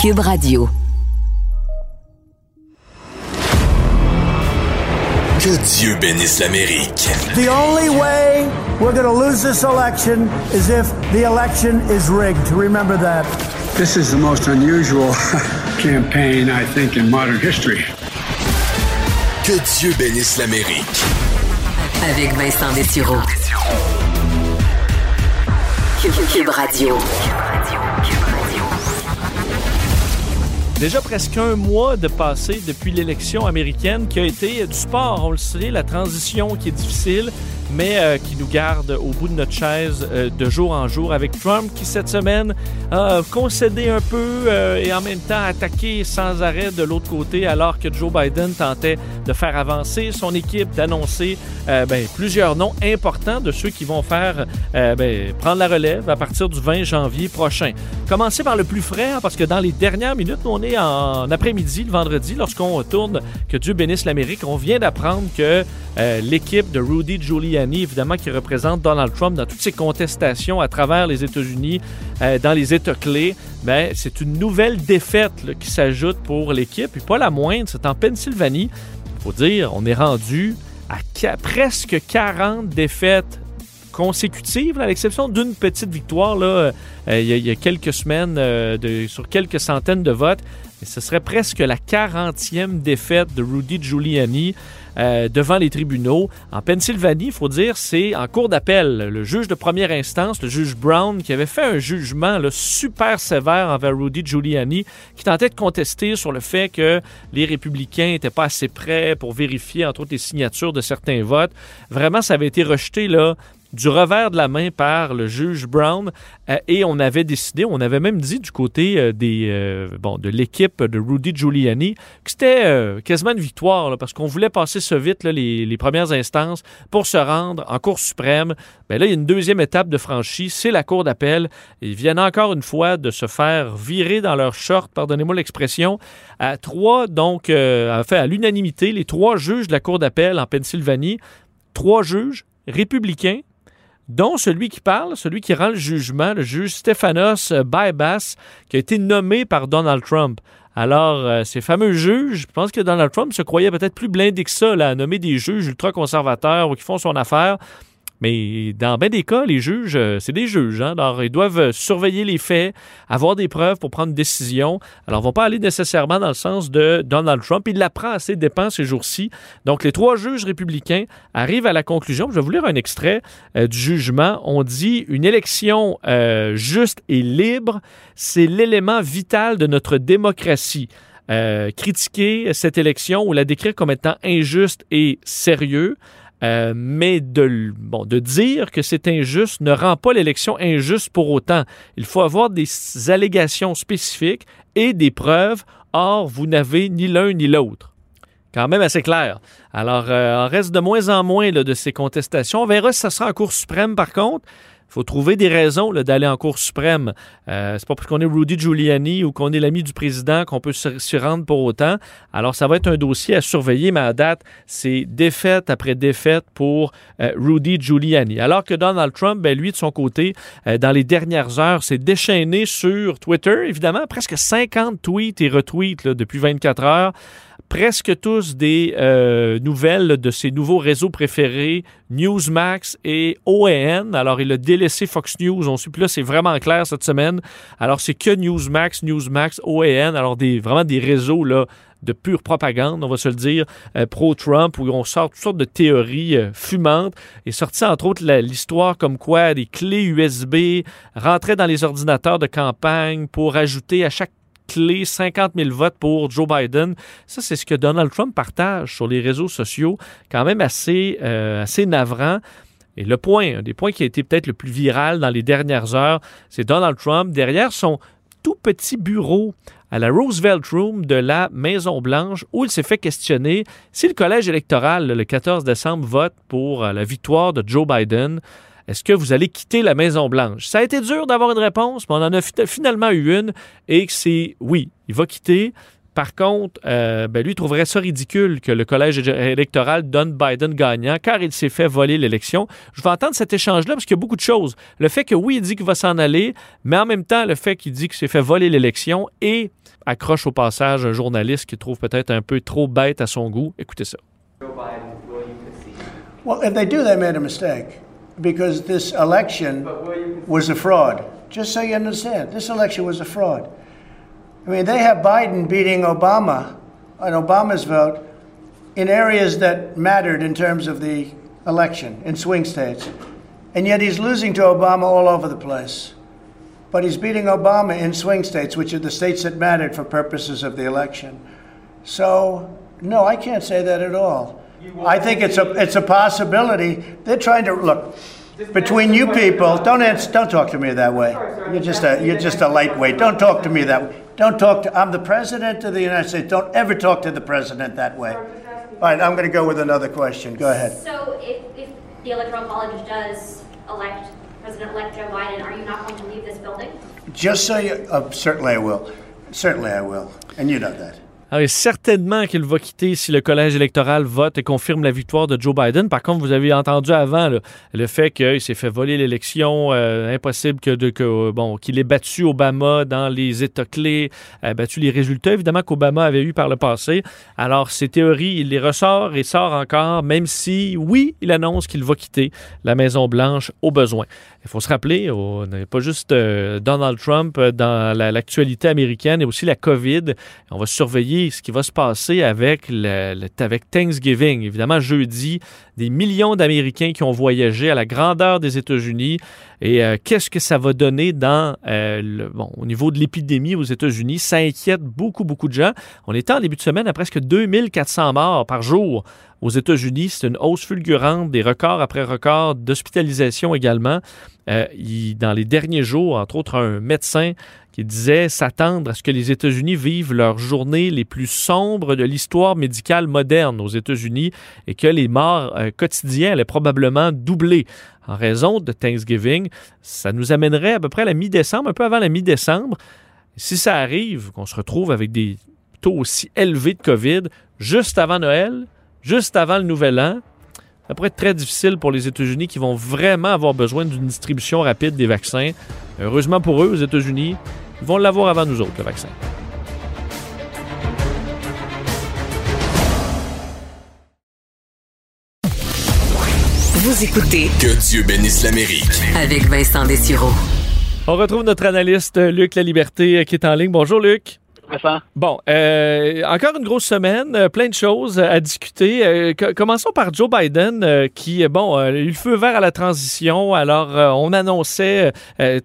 Cube Radio. Que Dieu bénisse l'Amérique. The only way we're going to lose this election is if the election is rigged. Remember that. This is the most unusual campaign, I think, in modern history. Que Dieu bénisse l'Amérique. Avec Vincent Dessureau. Cube, Cube Radio. Déjà presque un mois de passé depuis l'élection américaine qui a été du sport, on le sait, la transition qui est difficile, mais euh, qui nous garde au bout de notre chaise euh, de jour en jour avec Trump qui cette semaine a concédé un peu euh, et en même temps attaqué sans arrêt de l'autre côté alors que Joe Biden tentait de faire avancer son équipe, d'annoncer ben, plusieurs noms importants de ceux qui vont faire ben, prendre la relève à partir du 20 janvier prochain. Commencer par le plus frais hein, parce que dans les dernières minutes, on est en après-midi, le vendredi, lorsqu'on tourne Que Dieu bénisse l'Amérique, on vient d'apprendre que l'équipe de Rudy Giuliani évidemment, qui représente Donald Trump dans toutes ses contestations à travers les États-Unis, euh, dans les États clés, ben, c'est une nouvelle défaite qui s'ajoute pour l'équipe, et pas la moindre, c'est en Pennsylvanie. Il faut dire, on est rendu à presque 40 défaites consécutives, à l'exception d'une petite victoire euh, il, y a, quelques semaines euh, de, sur quelques centaines de votes. Et ce serait presque la 40e défaite de Rudy Giuliani. Euh, devant les tribunaux. En Pennsylvanie, il faut dire, c'est en cours d'appel. Le juge de première instance, le juge Brown, qui avait fait un jugement super sévère envers Rudy Giuliani, qui tentait de contester sur le fait que les républicains n'étaient pas assez prêts pour vérifier, entre autres, les signatures de certains votes. Vraiment, ça avait été rejeté là du revers de la main par le juge Brown euh, et on avait décidé, on avait même dit du côté euh, des, euh, bon, de l'équipe de Rudy Giuliani que c'était quasiment une victoire parce qu'on voulait passer ce vite les, les, premières instances pour se rendre en Cour suprême. Bien là, il y a une deuxième étape de franchie, c'est la Cour d'appel. Ils viennent encore une fois de se faire virer dans leur short, pardonnez-moi l'expression, à trois, donc, fait à l'unanimité, les trois juges de la Cour d'appel en Pennsylvanie, trois juges républicains dont celui qui parle, celui qui rend le jugement, le juge Stephanos Bybas, qui a été nommé par Donald Trump. Alors, euh, ces fameux juges, je pense que Donald Trump se croyait peut-être plus blindé que ça, à nommer des juges ultra-conservateurs ou qui font son affaire. Mais dans bien des cas, les juges, euh, c'est des juges. Hein? Alors, ils doivent euh, surveiller les faits, avoir des preuves pour prendre une décision. Alors, ils ne vont pas aller nécessairement dans le sens de Donald Trump. Il l'apprend assez dépend ces jours-ci. Donc, les trois juges républicains arrivent à la conclusion. Je vais vous lire un extrait euh, du jugement. On dit une élection juste et libre, c'est l'élément vital de notre démocratie. critiquer cette élection ou la décrire comme étant injuste et sérieux, euh, mais de, bon, de dire que c'est injuste ne rend pas l'élection injuste pour autant. Il faut avoir des allégations spécifiques et des preuves. Or, vous n'avez ni l'un ni l'autre. Quand même assez clair. Alors, euh, on reste de moins en moins de ces contestations. On verra si ça sera en Cour suprême, par contre. Faut trouver des raisons d'aller en Cour suprême. Euh, c'est pas parce qu'on est Rudy Giuliani ou qu'on est l'ami du président qu'on peut s'y rendre pour autant. Alors, ça va être un dossier à surveiller, mais à date, c'est défaite après défaite pour euh, Rudy Giuliani. Alors que Donald Trump, ben, lui, de son côté, euh, dans les dernières heures, s'est déchaîné sur Twitter, évidemment, presque 50 tweets et retweets depuis 24 heures presque tous des euh, nouvelles de ses nouveaux réseaux préférés, Newsmax et OAN. Alors, il a délaissé Fox News. On suit plus là, c'est vraiment clair cette semaine. Alors, c'est que Newsmax, Newsmax, OAN. Alors, des, vraiment des réseaux là, de pure propagande, on va se le dire, euh, pro-Trump, où on sort toutes sortes de théories euh, fumantes. Et sorti entre autres l'histoire comme quoi des clés USB rentraient dans les ordinateurs de campagne pour ajouter à chaque clé 50 000 votes pour Joe Biden. Ça, c'est ce que Donald Trump partage sur les réseaux sociaux, quand même assez, euh, assez navrant. Et le point, un des points qui a été peut-être le plus viral dans les dernières heures, c'est Donald Trump derrière son tout petit bureau à la Roosevelt Room de la Maison-Blanche où il s'est fait questionner si le collège électoral, le 14 décembre, vote pour euh, la victoire de Joe Biden. Est-ce que vous allez quitter la Maison-Blanche? Ça a été dur d'avoir une réponse, mais on en a finalement eu une et c'est oui, il va quitter. Par contre, euh, ben, lui trouverait ça ridicule que le collège électoral donne Biden gagnant car il s'est fait voler l'élection. Je vais entendre cet échange-là parce qu'il y a beaucoup de choses. Le fait que oui, il dit qu'il va s'en aller, mais en même temps, le fait qu'il dit qu'il s'est fait voler l'élection et accroche au passage un journaliste qui trouve peut-être un peu trop bête à son goût. Écoutez ça. Well, if they do, they made a mistake because this election was a fraud. Just so you understand, this election was a fraud. I mean, they have Biden beating Obama on Obama's vote in areas that mattered in terms of the election, in swing states. And yet he's losing to Obama all over the place. But he's beating Obama in swing states, which are the states that mattered for purposes of the election. So, no, I can't say that at all. I think it's a, it's a possibility. They're trying to look between you people. Don't answer, don't talk to me that way. You're just a you're just a lightweight. Don't talk to me that way. Don't talk to. I'm the president of the United States. Don't ever talk to the president that way. All right, I'm going to go with another question. Go ahead. So, if, if the Electoral College does elect President-elect Joe Biden, are you not going to leave this building? Just so you, uh, certainly I will. Certainly I will, and you know that. Alors, certainement qu'il va quitter si le collège électoral vote et confirme la victoire de Joe Biden. Par contre, vous avez entendu avant là, le fait qu'il s'est fait voler l'élection, euh, impossible que, de, que bon qu'il ait battu Obama dans les États clés, battu les résultats évidemment qu'Obama avait eu par le passé. Alors, ces théories, il les ressort et sort encore, même si, oui, il annonce qu'il va quitter la Maison Blanche au besoin. Il faut se rappeler, on n'est pas juste euh, Donald Trump euh, dans l'actualité américaine, et aussi la COVID. On va surveiller ce qui va se passer avec, avec Thanksgiving. Évidemment, jeudi, des millions d'Américains qui ont voyagé à la grandeur des États-Unis. Et euh, qu'est-ce que ça va donner dans, le, bon, au niveau de l'épidémie aux États-Unis? Ça inquiète beaucoup, beaucoup de gens. On était en début de semaine à presque 2400 morts par jour aux États-Unis. C'est une hausse fulgurante, des records après records d'hospitalisation également. Euh, dans les derniers jours, entre autres, un médecin qui disait s'attendre à ce que les États-Unis vivent leurs journées les plus sombres de l'histoire médicale moderne aux États-Unis et que les morts euh, quotidiens allaient probablement doubler en raison de Thanksgiving. Ça nous amènerait à peu près à la mi-décembre, un peu avant la mi-décembre. Si ça arrive, qu'on se retrouve avec des taux aussi élevés de COVID juste avant Noël, juste avant le nouvel an, ça pourrait être très difficile pour les États-Unis qui vont vraiment avoir besoin d'une distribution rapide des vaccins. Heureusement pour eux, aux États-Unis, ils vont l'avoir avant nous autres, le vaccin. Vous écoutez Que Dieu bénisse l'Amérique avec Vincent Dessureau. On retrouve notre analyste Luc La Liberté qui est en ligne. Bonjour Luc. Bon, euh, encore une grosse semaine, euh, plein de choses à discuter. Euh, commençons par Joe Biden, qui, bon, le feu vert à la transition. Alors, on annonçait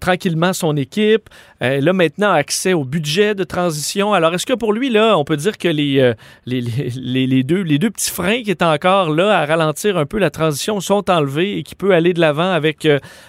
tranquillement son équipe. là, maintenant, accès au budget de transition. Alors, est-ce que pour lui, là, on peut dire que les, les, les, les, deux, les deux petits freins qui étaient encore là à ralentir un peu la transition sont enlevés et qu'il peut aller de l'avant avec,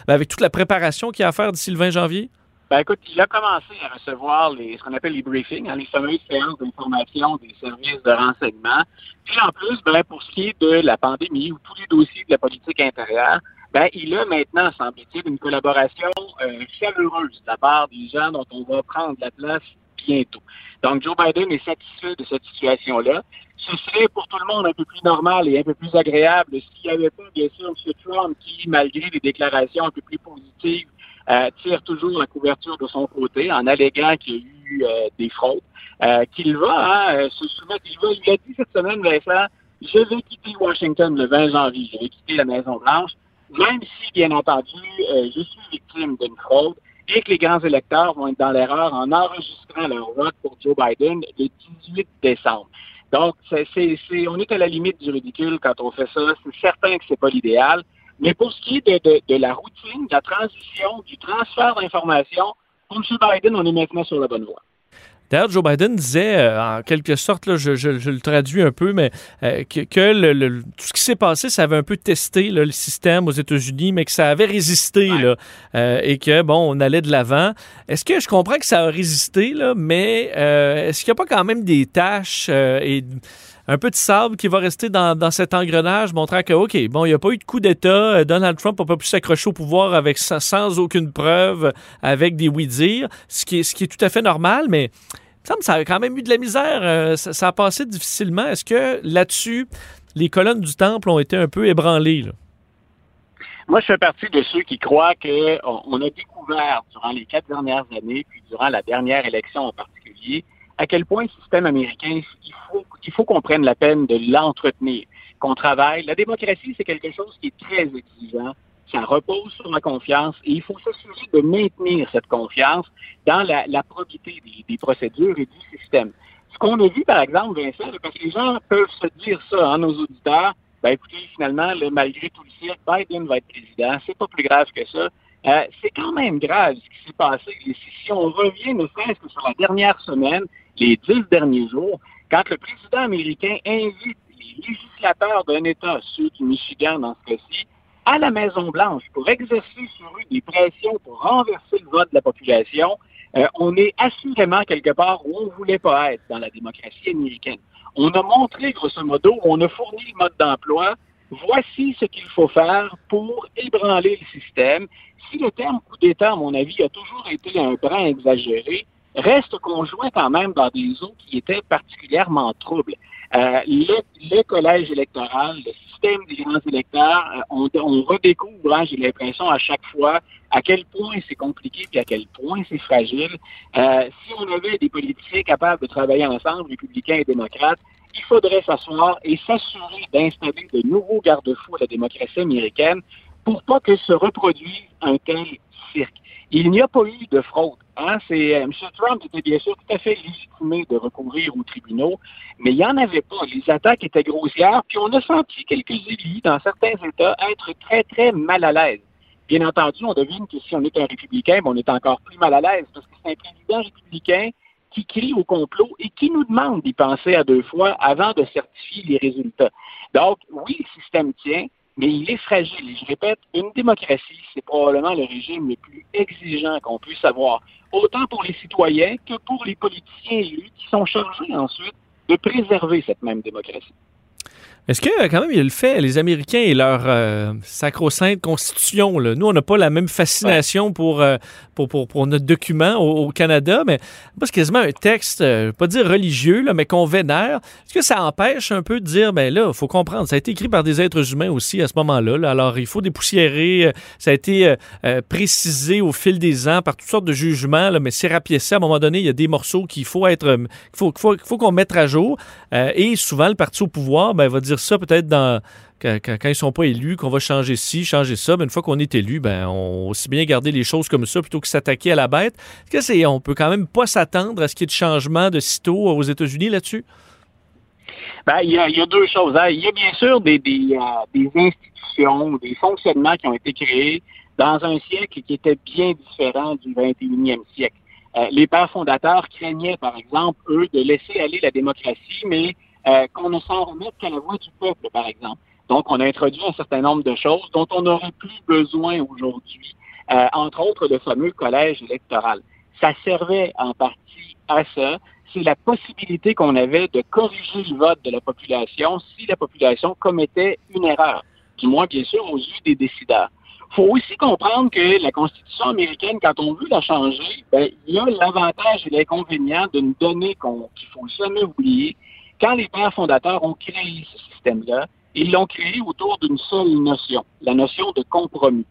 avec toute la préparation qu'il y a à faire d'ici le 20 janvier? Ben écoute, il a commencé à recevoir les, ce qu'on appelle les briefings, hein, les fameuses séances d'information des services de renseignement. Puis en plus, ben, pour ce qui est de la pandémie ou tous les dossiers de la politique intérieure, ben, il a maintenant, semble-t-il, une collaboration euh, chaleureuse de la part des gens dont on va prendre la place bientôt. Donc, Joe Biden est satisfait de cette situation-là. Ce serait pour tout le monde un peu plus normal et un peu plus agréable s'il n'y avait pas, bien sûr, M. Trump qui, malgré des déclarations un peu plus positives, euh, tire toujours la couverture de son côté en alléguant qu'il y a eu euh, des fraudes. Euh, qu'il va hein, se soumettre, il va, il a dit cette semaine, Vincent, je vais quitter Washington le 20 janvier, je vais quitter la Maison-Blanche, même si, bien entendu, je suis victime d'une fraude et que les grands électeurs vont être dans l'erreur en enregistrant leur vote pour Joe Biden le 18 décembre. Donc, on est à la limite du ridicule quand on fait ça. C'est certain que c'est pas l'idéal. Mais pour ce qui est de, la routine, de la transition, du transfert d'informations, pour M. Biden, on est maintenant sur la bonne voie. D'ailleurs, Joe Biden disait, euh, en quelque sorte, là, je, le traduis un peu, mais euh, que, tout ce qui s'est passé, ça avait un peu testé le système aux États-Unis, mais que ça avait résisté là, euh, et que, bon, on allait de l'avant. Est-ce que je comprends que ça a résisté, là, mais est-ce qu'il n'y a pas quand même des tâches et un peu de sable qui va rester dans, cet engrenage, montrant que, OK, bon, il n'y a pas eu de coup d'État. Euh, Donald Trump n'a pas pu s'accrocher au pouvoir avec sans, aucune preuve, avec des oui-dire, ce qui, est, ce qui est tout à fait normal, mais Ça ça a quand même eu de la misère. Euh, ça, a passé difficilement. Est-ce que là-dessus, les colonnes du temple ont été un peu ébranlées? Moi, je fais partie de ceux qui croient qu'on a découvert durant les quatre dernières années, puis durant la dernière élection en particulier, à quel point le système américain, il faut, il faut qu'on prenne la peine de l'entretenir, qu'on travaille. La démocratie, c'est quelque chose qui est très exigeant. Ça repose sur la confiance et il faut s'assurer de maintenir cette confiance dans la, probité des, procédures et du système. Ce qu'on a vu, par exemple, Vincent, parce que les gens peuvent se dire ça, hein, nos auditeurs, ben écoutez, finalement, malgré tout le cirque, Biden va être président, c'est pas plus grave que ça. Euh, c'est quand même grave ce qui s'est passé. si on revient ne serait-ce que sur la dernière semaine, les dix derniers jours, quand le président américain invite les législateurs d'un État, ceux du Michigan dans ce cas-ci, à la Maison-Blanche pour exercer sur eux des pressions pour renverser le vote de la population, euh, on est assurément quelque part où on ne voulait pas être dans la démocratie américaine. On a montré, grosso modo, on a fourni le mode d'emploi. Voici ce qu'il faut faire pour ébranler le système. Si le terme coup d'État, à mon avis, a toujours été un brin exagéré, reste qu'on quand même dans des eaux qui étaient particulièrement troubles. Euh, le, collège électoral, le système des grands électeurs, euh, on, on, redécouvre, hein, j'ai l'impression, à chaque fois à quel point c'est compliqué et à quel point c'est fragile. Euh, si on avait des politiciens capables de travailler ensemble, républicains et démocrates, il faudrait s'asseoir et s'assurer d'installer de nouveaux garde-fous à la démocratie américaine pour pas que se reproduise un tel cirque. Il n'y a pas eu de fraude. Hein? C'est, euh, M. Trump était bien sûr tout à fait légitimé de recourir aux tribunaux, mais il n'y en avait pas. Les attaques étaient grossières, puis on a senti quelques élus dans certains États être très, très mal à l'aise. Bien entendu, on devine que si on est un républicain, ben, on est encore plus mal à l'aise parce que c'est un président républicain qui crie au complot et qui nous demande d'y penser à deux fois avant de certifier les résultats. Donc, oui, le système tient, mais il est fragile. Et je répète, une démocratie, c'est probablement le régime le plus exigeant qu'on puisse avoir, autant pour les citoyens que pour les politiciens élus qui sont chargés ensuite de préserver cette même démocratie. Est-ce que quand même il le fait, les Américains et leur euh, sacro-sainte constitution, là. nous on n'a pas la même fascination pour, euh, pour, pour, pour, notre document au, Canada, mais c'est quasiment un texte, euh, pas dire religieux, là, mais qu'on vénère. Est-ce que ça empêche un peu de dire, ben là, il faut comprendre, ça a été écrit par des êtres humains aussi à ce moment-là, là, alors il faut dépoussiérer, ça a été précisé au fil des ans par toutes sortes de jugements, là, mais c'est rapiécé, à un moment donné, il y a des morceaux qu'il faut être, qu'il faut, faut, faut qu'on mette à jour, et souvent le parti au pouvoir ben, va dire ça peut-être dans quand, quand, ils sont pas élus, qu'on va changer ci, changer ça. Mais une fois qu'on est élu, ben, on aussi bien garder les choses comme ça plutôt que s'attaquer à la bête. Que c'est, on peut quand même pas s'attendre à ce qu'il y ait de changement de sitôt aux États-Unis là-dessus? Ben, il, y a, deux choses. Hein. Il y a bien sûr des, des, euh, des, institutions, des fonctionnements qui ont été créés dans un siècle qui était bien différent du 21e siècle. Euh, les pères fondateurs craignaient, par exemple, eux, de laisser aller la démocratie, mais euh, qu'on ne s'en remette qu'à la voix du peuple, par exemple. Donc, on a introduit un certain nombre de choses dont on n'aurait plus besoin aujourd'hui, euh, entre autres le fameux collège électoral. Ça servait en partie à ça. C'est la possibilité qu'on avait de corriger le vote de la population si la population commettait une erreur, du moins, bien sûr, aux yeux des décideurs. Il faut aussi comprendre que la Constitution américaine, quand on veut la changer, ben, il y a l'avantage et l'inconvénient d'une donnée qu'on, qu'il faut jamais oublier, quand les pères fondateurs ont créé ce système-là, ils l'ont créé autour d'une seule notion, la notion de compromis.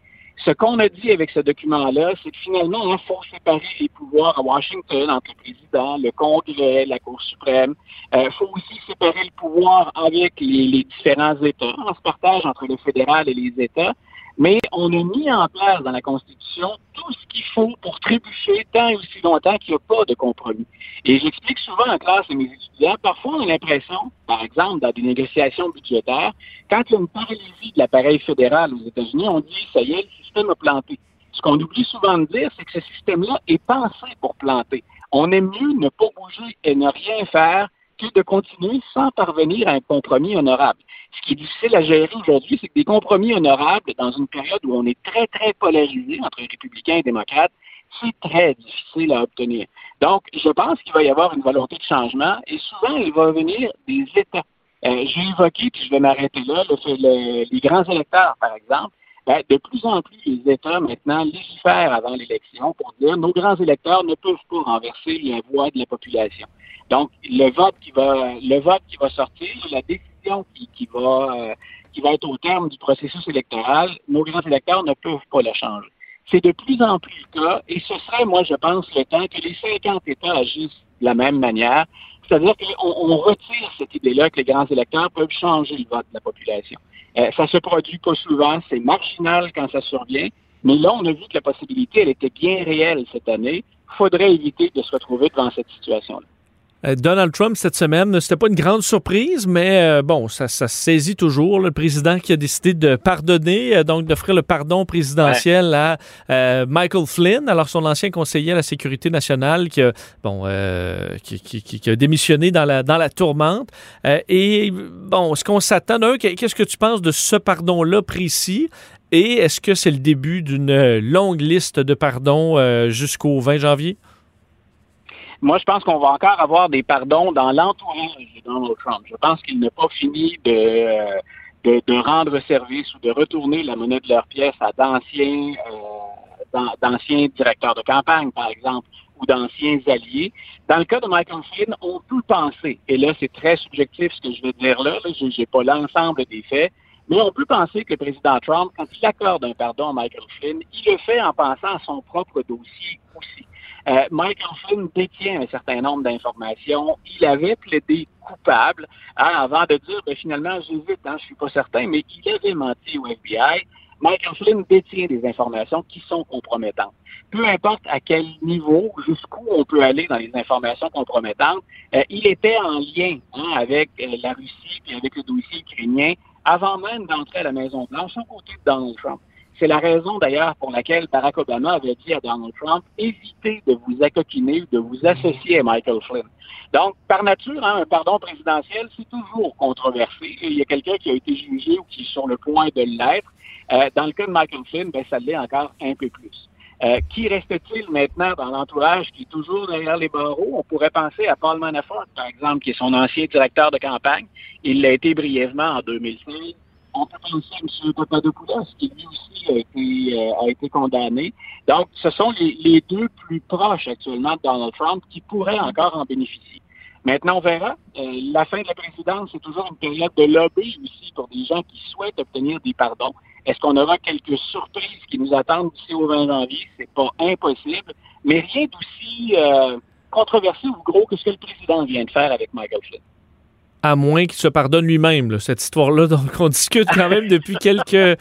Ce qu'on a dit avec ce document-là, c'est que finalement, il faut séparer les pouvoirs à Washington entre le président, le Congrès, la Cour suprême. Il euh, faut aussi séparer le pouvoir avec les différents États. On se partage entre le fédéral et les États mais on a mis en place dans la Constitution tout ce qu'il faut pour trébucher tant et aussi longtemps qu'il n'y a pas de compromis. Et j'explique souvent en classe à mes étudiants, parfois on a l'impression, par exemple, dans des négociations budgétaires, quand il y a une paralysie de l'appareil fédéral aux États-Unis, on dit, ça y est, le système a planté. Ce qu'on oublie souvent de dire, c'est que ce système-là est pensé pour planter. On aime mieux ne pas bouger et ne rien faire que de continuer sans parvenir à un compromis honorable. Ce qui est difficile à gérer aujourd'hui, c'est que des compromis honorables, dans une période où on est très, très polarisé entre républicains et démocrates, c'est très difficile à obtenir. Donc, je pense qu'il va y avoir une volonté de changement et souvent, il va venir des États. Euh, J'ai évoqué, puis je vais m'arrêter là, le, les grands électeurs, par exemple. Ben, de plus en plus, les États maintenant légifèrent avant l'élection pour dire nos grands électeurs ne peuvent pas renverser la voix de la population. Donc, le vote qui va, le vote qui va sortir, la décision qui, qui va, euh, qui va être au terme du processus électoral, nos grands électeurs ne peuvent pas la changer. C'est de plus en plus le cas, et ce serait, moi, je pense, le temps que les 50 États agissent de la même manière. C'est-à-dire qu'on on retire cette idée-là que les grands électeurs peuvent changer le vote de la population. Euh, ça se produit pas souvent, c'est marginal quand ça survient, mais là, on a vu que la possibilité, elle était bien réelle cette année. Faudrait éviter de se retrouver dans cette situation-là. Euh, Donald Trump cette semaine, c'était pas une grande surprise, mais euh, bon, ça, ça saisit toujours le président qui a décidé de pardonner, euh, donc d'offrir le pardon présidentiel à Michael Flynn, alors son ancien conseiller à la sécurité nationale qui a, bon, qui, qui, qui, a démissionné dans la, dans la tourmente. et bon, est-ce qu'on s'attend d'un, qu'est-ce que tu penses de ce pardon-là précis? Et est-ce que c'est le début d'une longue liste de pardons jusqu'au 20 janvier? Moi, je pense qu'on va encore avoir des pardons dans l'entourage de Donald Trump. Je pense qu'il n'a pas fini de, de, de, rendre service ou de retourner la monnaie de leur pièce à d'anciens euh, d'anciens directeurs de campagne, par exemple, ou d'anciens alliés. Dans le cas de Michael Flynn, on peut penser, et là c'est très subjectif ce que je vais dire là, là je n'ai pas l'ensemble des faits, mais on peut penser que le président Trump, quand il accorde un pardon à Michael Flynn, il le fait en pensant à son propre dossier aussi. Euh, Flynn détient un certain nombre d'informations. Il avait plaidé coupable hein, avant de dire, ben, finalement, j'hésite, hein, je suis pas certain, mais il avait menti au FBI. Michael Flynn détient des informations qui sont compromettantes. Peu importe à quel niveau, jusqu'où on peut aller dans les informations compromettantes, euh, il était en lien hein, avec euh, la Russie et avec le dossier ukrainien avant même d'entrer à la Maison-Blanche aux côtés de Donald Trump. C'est la raison d'ailleurs pour laquelle Barack Obama avait dit à Donald Trump évitez de vous accoquiner de vous associer à Michael Flynn. Donc, par nature, hein, un pardon présidentiel, c'est toujours controversé. Il y a quelqu'un qui a été jugé ou qui est sur le point de l'être. Euh, dans le cas de Michael Flynn, ben, ça l'est encore un peu plus. Euh, qui reste-t-il maintenant dans l'entourage qui est toujours derrière les barreaux? On pourrait penser à Paul Manafort, par exemple, qui est son ancien directeur de campagne. Il l'a été brièvement en 2005 on peut penser à M. Papadopoulos, qui lui aussi a été, euh, condamné. Donc, ce sont les, les, deux plus proches actuellement de Donald Trump qui pourraient encore en bénéficier. Maintenant, on verra. Euh, la fin de la présidence, c'est toujours une période de lobby aussi pour des gens qui souhaitent obtenir des pardons. Est-ce qu'on aura quelques surprises qui nous attendent d'ici au 20 janvier? C'est pas impossible, mais rien d'aussi euh, controversé ou gros que ce que le président vient de faire avec Michael Flynn à moins qu'il se pardonne lui-même, cette histoire-là. Donc, on discute quand même depuis quelques,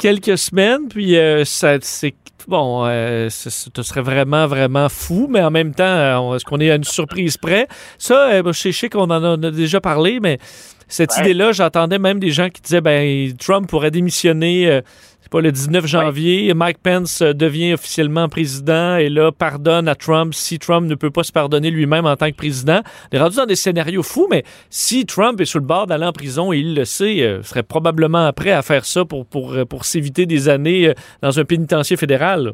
quelques semaines. Puis, euh, ça, c'est bon, euh, ce serait vraiment, vraiment fou, mais en même temps, euh, est-ce qu'on est à une surprise près? Ça, je sais qu'on en a déjà parlé, mais cette idée-là, j'entendais même des gens qui disaient, ben, Trump pourrait démissionner pas le 19 janvier, Mike Pence euh, devient officiellement président et là pardonne à Trump si Trump ne peut pas se pardonner lui-même en tant que président. On est rendu dans des scénarios fous, mais si Trump est sur le bord d'aller en prison et il le sait, euh, serait probablement prêt à faire ça pour, pour, euh, pour s'éviter des années dans un pénitencier fédéral.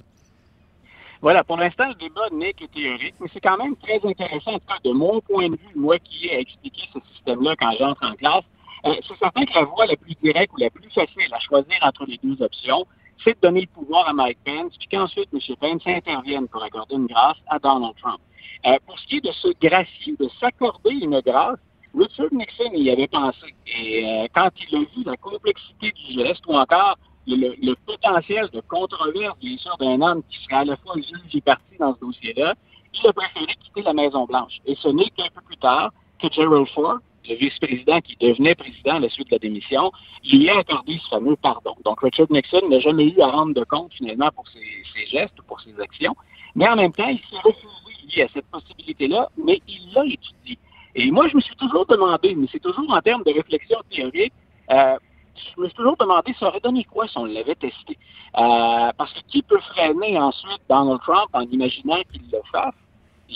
Voilà, pour l'instant, le débat n'est que théorique, mais c'est quand même très intéressant, en tout cas de mon point de vue, moi qui ai expliqué ce système-là quand j'entre en classe, euh, c'est certain que la voie la plus directe ou la plus facile à choisir entre les deux options, c'est de donner le pouvoir à Mike Pence, puis qu'ensuite M. Pence intervienne pour accorder une grâce à Donald Trump. Euh, pour ce qui est de se gracier, de s'accorder une grâce, Richard Nixon y avait pensé. Et euh, quand il a vu la complexité du geste ou encore le, potentiel de controverse, bien sûr, d'un homme qui serait à la fois juge et parti dans ce dossier-là, il a préféré quitter la Maison-Blanche. Et ce n'est qu'un peu plus tard que Gerald Ford, le vice-président qui devenait président à la suite de la démission, lui a accordé ce fameux pardon. Donc, Richard Nixon n'a jamais eu à rendre de compte, finalement, pour ses, gestes ou pour ses actions. Mais en même temps, il s'est refusé, à cette possibilité-là, mais il l'a étudié. Et moi, je me suis toujours demandé, mais c'est toujours en termes de réflexion théorique, euh, je me suis toujours demandé, ça aurait donné quoi si on l'avait testé? Euh, parce que qui peut freiner ensuite Donald Trump en imaginant qu'il le fasse?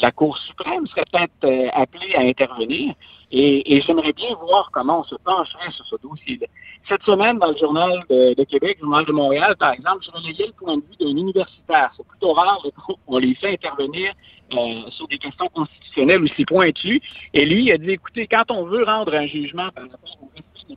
la Cour suprême serait peut-être euh, appelée à intervenir et, j'aimerais bien voir comment on se pencherait sur ce dossier-là. Cette semaine, dans le Journal de, Québec, le Journal de Montréal, par exemple, je relayais le point de vue d'un universitaire. C'est plutôt rare qu'on les fait intervenir euh, sur des questions constitutionnelles aussi pointues. Et lui, il a dit, écoutez, quand on veut rendre un jugement par rapport au respect de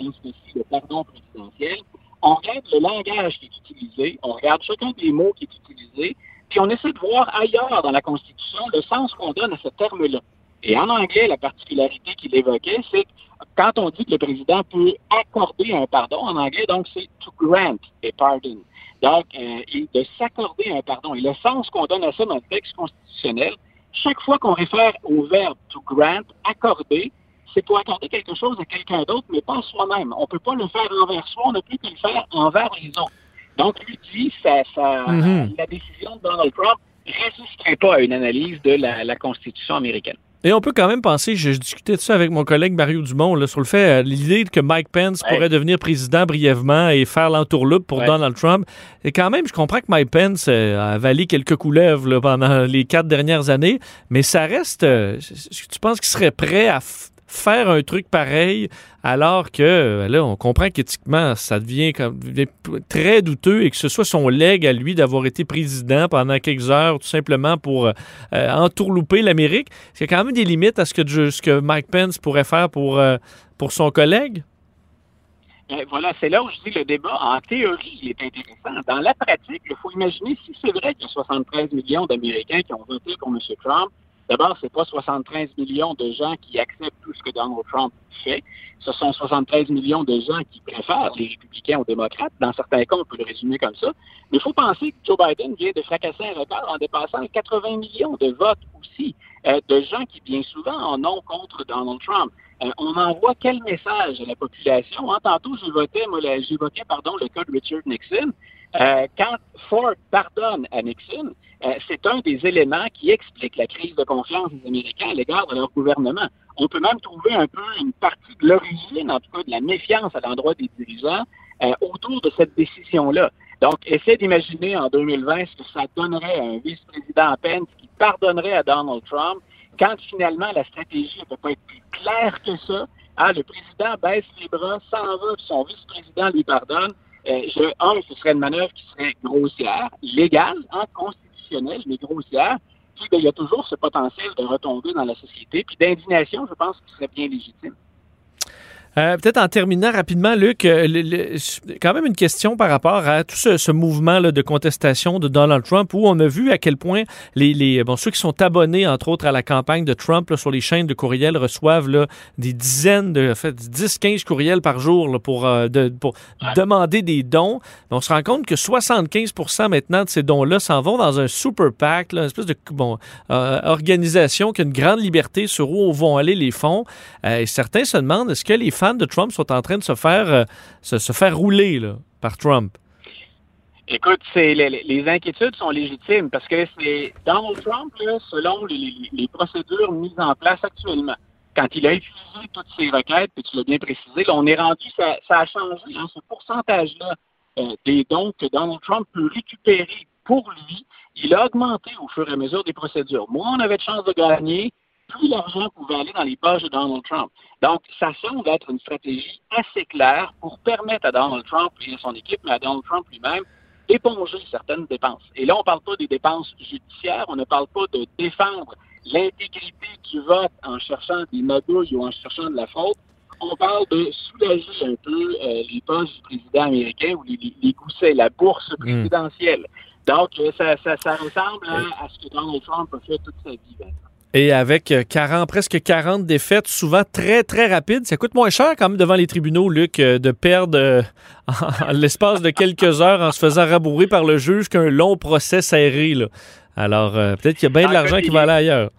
dans ce cas-ci, le pardon présidentiel, on regarde le langage qui est utilisé, on regarde chacun des mots qui est utilisé, puis on essaie de voir ailleurs dans la Constitution le sens qu'on donne à ce terme-là. Et en anglais, la particularité qu'il évoquait, c'est que quand on dit que le président peut accorder un pardon, en anglais, donc c'est to grant a pardon. Donc, euh, de s'accorder un pardon. Et le sens qu'on donne à ça dans le texte constitutionnel, chaque fois qu'on réfère au verbe to grant, accorder, c'est pour accorder quelque chose à quelqu'un d'autre, mais pas à soi-même. On ne peut pas le faire envers soi, on ne peut que le faire envers les autres. Donc, lui dit, ça, ça, Mhm. la décision de Donald Trump ne résisterait pas à une analyse de la, la Constitution américaine. Et on peut quand même penser, je, je discutais de ça avec mon collègue Mario Dumont, là, sur le fait, euh, l'idée que Mike Pence Ouais. pourrait devenir président brièvement et faire l'entourloupe pour Ouais. Donald Trump. Et quand même, je comprends que Mike Pence euh, a avalé quelques couleuvres là, pendant les quatre dernières années, mais ça reste. euh, tu penses qu'il serait prêt à faire un truc pareil alors que euh, là, on comprend qu'éthiquement, ça devient comme très douteux et que ce soit son leg à lui d'avoir été président pendant quelques heures, tout simplement pour euh, euh, entourlouper l'Amérique. A quand même des limites à ce que, ce que Mike Pence pourrait faire pour, euh, pour son collègue? Euh, voilà, c'est là où je dis le débat, en théorie, il est intéressant. Dans la pratique, il faut imaginer si c'est vrai qu'il y a 73 millions d'Américains qui ont voté pour M. Trump. D'abord, c'est pas 73 millions de gens qui acceptent tout ce que Donald Trump fait. Ce sont 73 millions de gens qui préfèrent les républicains aux démocrates. Dans certains cas, on peut le résumer comme ça. Mais il faut penser que Joe Biden vient de fracasser un record en dépassant les 80 millions de votes aussi, euh, de gens qui, bien souvent, en ont contre Donald Trump. Euh, on envoie quel message à la population? Hein, tantôt, j'évoquais, moi, j'évoquais, pardon, le cas de Richard Nixon. Euh, quand Ford pardonne à Nixon, euh, c'est un des éléments qui explique la crise de confiance des Américains à l'égard de leur gouvernement. On peut même trouver un peu une partie de l'origine, en tout cas de la méfiance à l'endroit des dirigeants euh, autour de cette décision-là. Donc, essaie d'imaginer en 2020 ce que ça donnerait à un vice-président Pence qui pardonnerait à Donald Trump quand finalement la stratégie ne peut pas être plus claire que ça. Ah, le président baisse les bras, s'en va, son vice-président lui pardonne. Euh, je, un, ce serait une manœuvre qui serait grossière, légale, hein, constitutionnelle, mais grossière. Puis, ben, il y a toujours ce potentiel de retomber dans la société. Puis d'indignation, je pense qu'il serait bien légitime. Euh, Peut-être en terminant rapidement, Luc, euh, le- le- quand même une question par rapport à tout ce, ce mouvement là, de contestation de Donald Trump où on a vu à quel point les, les bon, ceux qui sont abonnés, entre autres, à la campagne de Trump là, sur les chaînes de courriels reçoivent là, des dizaines, de, en fait, 10-15 courriels par jour pour, euh, de- pour demander des dons. Mais on se rend compte que 75 maintenant de ces dons-là s'en vont dans un super PAC, une espèce de bon, organisation qui a une grande liberté sur où vont aller les fonds. Et certains se demandent est-ce que les de Trump sont en train de se faire, euh, se, faire rouler par Trump? Écoute, les, inquiétudes sont légitimes parce que c'est Donald Trump, selon les, procédures mises en place actuellement, quand il a utilisé toutes ces requêtes, puis tu l'as bien précisé, on est rendu, ça, a changé, hein, ce pourcentage-là euh, des dons que Donald Trump peut récupérer pour lui, il a augmenté au fur et à mesure des procédures. Moins on avait de chances de gagner, plus l'argent pouvait aller dans les poches de Donald Trump. Donc, ça semble être une stratégie assez claire pour permettre à Donald Trump et à son équipe, mais à Donald Trump lui-même, d'éponger certaines dépenses. Et là, on ne parle pas des dépenses judiciaires, on ne parle pas de défendre l'intégrité du vote en cherchant des magouilles ou en cherchant de la faute. On parle de soulager un peu euh, les poches du président américain ou les, les, les goussets, la bourse présidentielle. Donc, euh, ça, ça, ça ressemble hein, à ce que Donald Trump a fait toute sa vie. Vincent. Et avec euh, 40, presque 40 défaites, souvent très, très rapides, ça coûte moins cher quand même devant les tribunaux, Luc, euh, de perdre euh, en l'espace de quelques heures en se faisant rabourer par le juge qu'un long procès serré. Là. Alors, euh, peut-être qu'il y a bien de Ah, l'argent qui va aller ailleurs.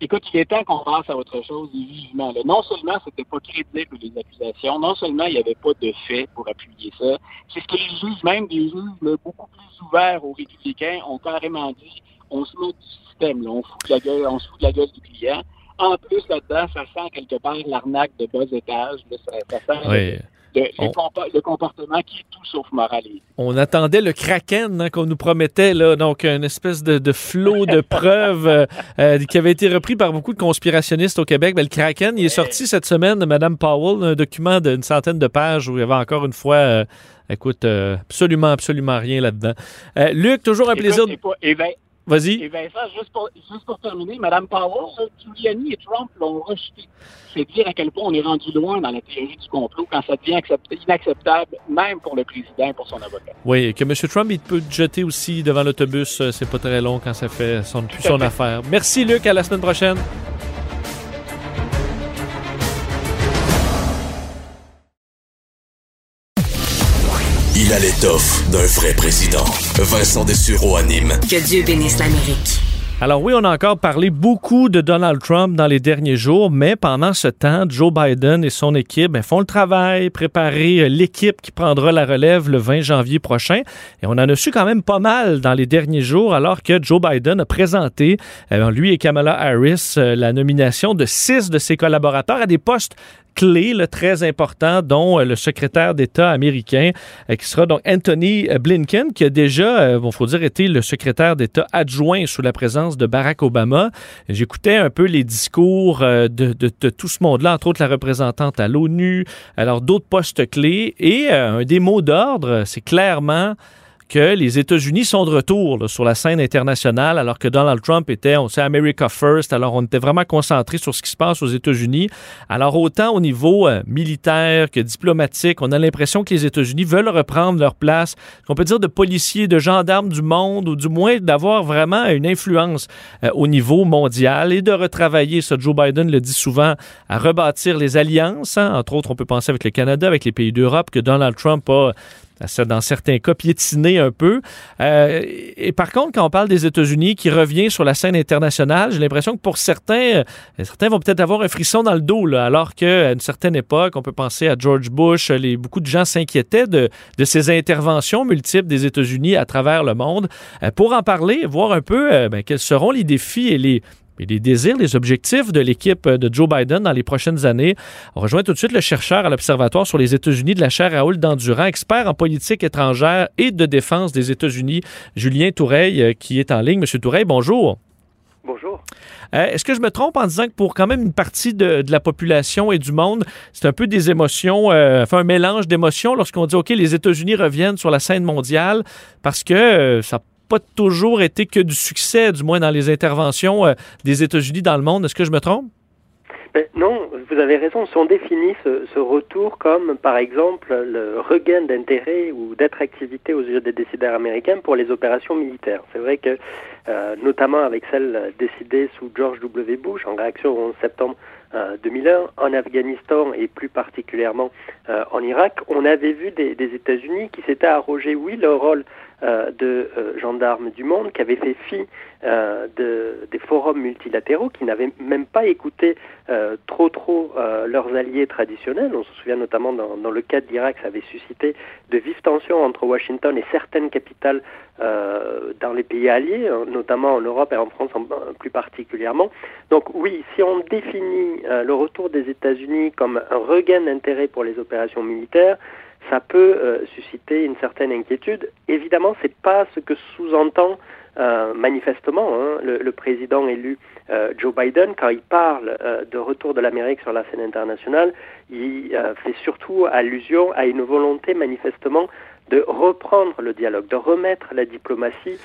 Écoute, il est temps qu'on passe à autre chose vivement. Là. Non seulement c'était pas crédible les accusations, non seulement il n'y avait pas de fait pour appuyer ça, c'est ce que les juges, même des juges là, beaucoup plus ouverts aux républicains, ont carrément dit on se moque du système, là, on fout de la gueule, on se fout de la gueule du client. En plus, là-dedans, ça sent quelque part l'arnaque de bas étage. Là, ça, ça sent Oui. le, le On- compa- le comportement qui est tout sauf moral. et On attendait le Kraken hein, qu'on nous promettait, là, donc une espèce de, de flot de preuves euh, euh, qui avait été repris par beaucoup de conspirationnistes au Québec. Ben, le Kraken, il est sorti cette semaine de Mme Powell, un document d'une centaine de pages où il y avait encore une fois, euh, écoute, euh, absolument, absolument rien là-dedans. Luc, toujours un Écoute, plaisir. pas- Vas-y. Et Vincent, juste pour, juste pour terminer, Mme Powell, Giuliani et Trump l'ont rejeté. C'est dire à quel point on est rendu loin dans la théorie du complot quand ça devient inacceptable, même pour le président et pour son avocat. Oui, que M. Trump, il peut jeter aussi devant l'autobus, euh, c'est pas très long quand ça fait son affaire. Merci, Luc. À la semaine prochaine. A l'étoffe d'un vrai président. Vincent Dessureau anime. Que Dieu bénisse l'Amérique. Alors oui, on a encore parlé beaucoup de Donald Trump dans les derniers jours, mais pendant ce temps, Joe Biden et son équipe ben, font le travail, préparer euh, l'équipe qui prendra la relève le 20 janvier prochain. Et on en a su quand même pas mal dans les derniers jours, alors que Joe Biden a présenté, euh, lui et Kamala Harris, euh, la nomination de six de ses collaborateurs à des postes clés très importants, dont euh, le secrétaire d'État américain, euh, qui sera donc Anthony Blinken, qui a déjà, euh, faut dire, été le secrétaire d'État adjoint sous la présence de Barack Obama. J'écoutais un peu les discours de, de, tout ce monde-là, entre autres la représentante à l'ONU, alors d'autres postes clés, et un des mots d'ordre, c'est clairement que les États-Unis sont de retour sur la scène internationale, alors que Donald Trump était, on sait, America First, alors on était vraiment concentré sur ce qui se passe aux États-Unis. Alors autant au niveau euh, militaire que diplomatique, on a l'impression que les États-Unis veulent reprendre leur place, qu'on peut dire de policiers, de gendarmes du monde, ou du moins d'avoir vraiment une influence euh, au niveau mondial et de retravailler, ça Joe Biden le dit souvent, à rebâtir les alliances. Hein. Entre autres, on peut penser avec le Canada, avec les pays d'Europe, que Donald Trump a dans certains cas, piétiner un peu. Euh, et par contre, quand on parle des États-Unis qui revient sur la scène internationale, j'ai l'impression que pour certains, euh, certains vont peut-être avoir un frisson dans le dos, là, alors qu'à une certaine époque, on peut penser à George Bush, les, beaucoup de gens s'inquiétaient de, de, ces interventions multiples des États-Unis à travers le monde. Euh, pour en parler, voir un peu ben, quels seront les défis et les, et les désirs, les objectifs de l'équipe de Joe Biden dans les prochaines années. On rejoint tout de suite le chercheur à l'Observatoire sur les États-Unis de la chaire Raoul Dandurand, expert en politique étrangère et de défense des États-Unis, Julien Toureil, euh, qui est en ligne. Monsieur Toureil, bonjour. Bonjour. Euh, est-ce que je me trompe en disant que pour quand même une partie de, la population et du monde, c'est un peu des émotions, euh, enfin un mélange d'émotions lorsqu'on dit OK, les États-Unis reviennent sur la scène mondiale parce que ça toujours été que du succès, du moins dans les interventions euh, des États-Unis dans le monde. Est-ce que je me trompe? Ben, non, vous avez raison. Si on définit ce, retour comme, par exemple, le regain d'intérêt ou d'attractivité aux yeux des décideurs américains pour les opérations militaires. C'est vrai que, euh, notamment avec celle décidée sous George W. Bush en réaction au 11 septembre 2001, euh, en Afghanistan et plus particulièrement en Irak, on avait vu des, des États-Unis qui s'étaient arrogés, oui, leur rôle euh, de euh, gendarmes du monde qui avaient fait fi euh, de, des forums multilatéraux, qui n'avaient même pas écouté trop trop leurs alliés traditionnels. On se souvient notamment dans, dans le cas d'Irak, ça avait suscité de vives tensions entre Washington et certaines capitales dans les pays alliés, notamment en Europe et en France plus particulièrement. Donc oui, si on définit le retour des États-Unis comme un regain d'intérêt pour les opérations militaires, ça peut euh, susciter une certaine inquiétude. Évidemment, c'est pas ce que sous-entend euh, manifestement hein, le, président élu euh, Joe Biden quand il parle de retour de l'Amérique sur la scène internationale. Il fait surtout allusion à une volonté manifestement de reprendre le dialogue, de remettre la diplomatie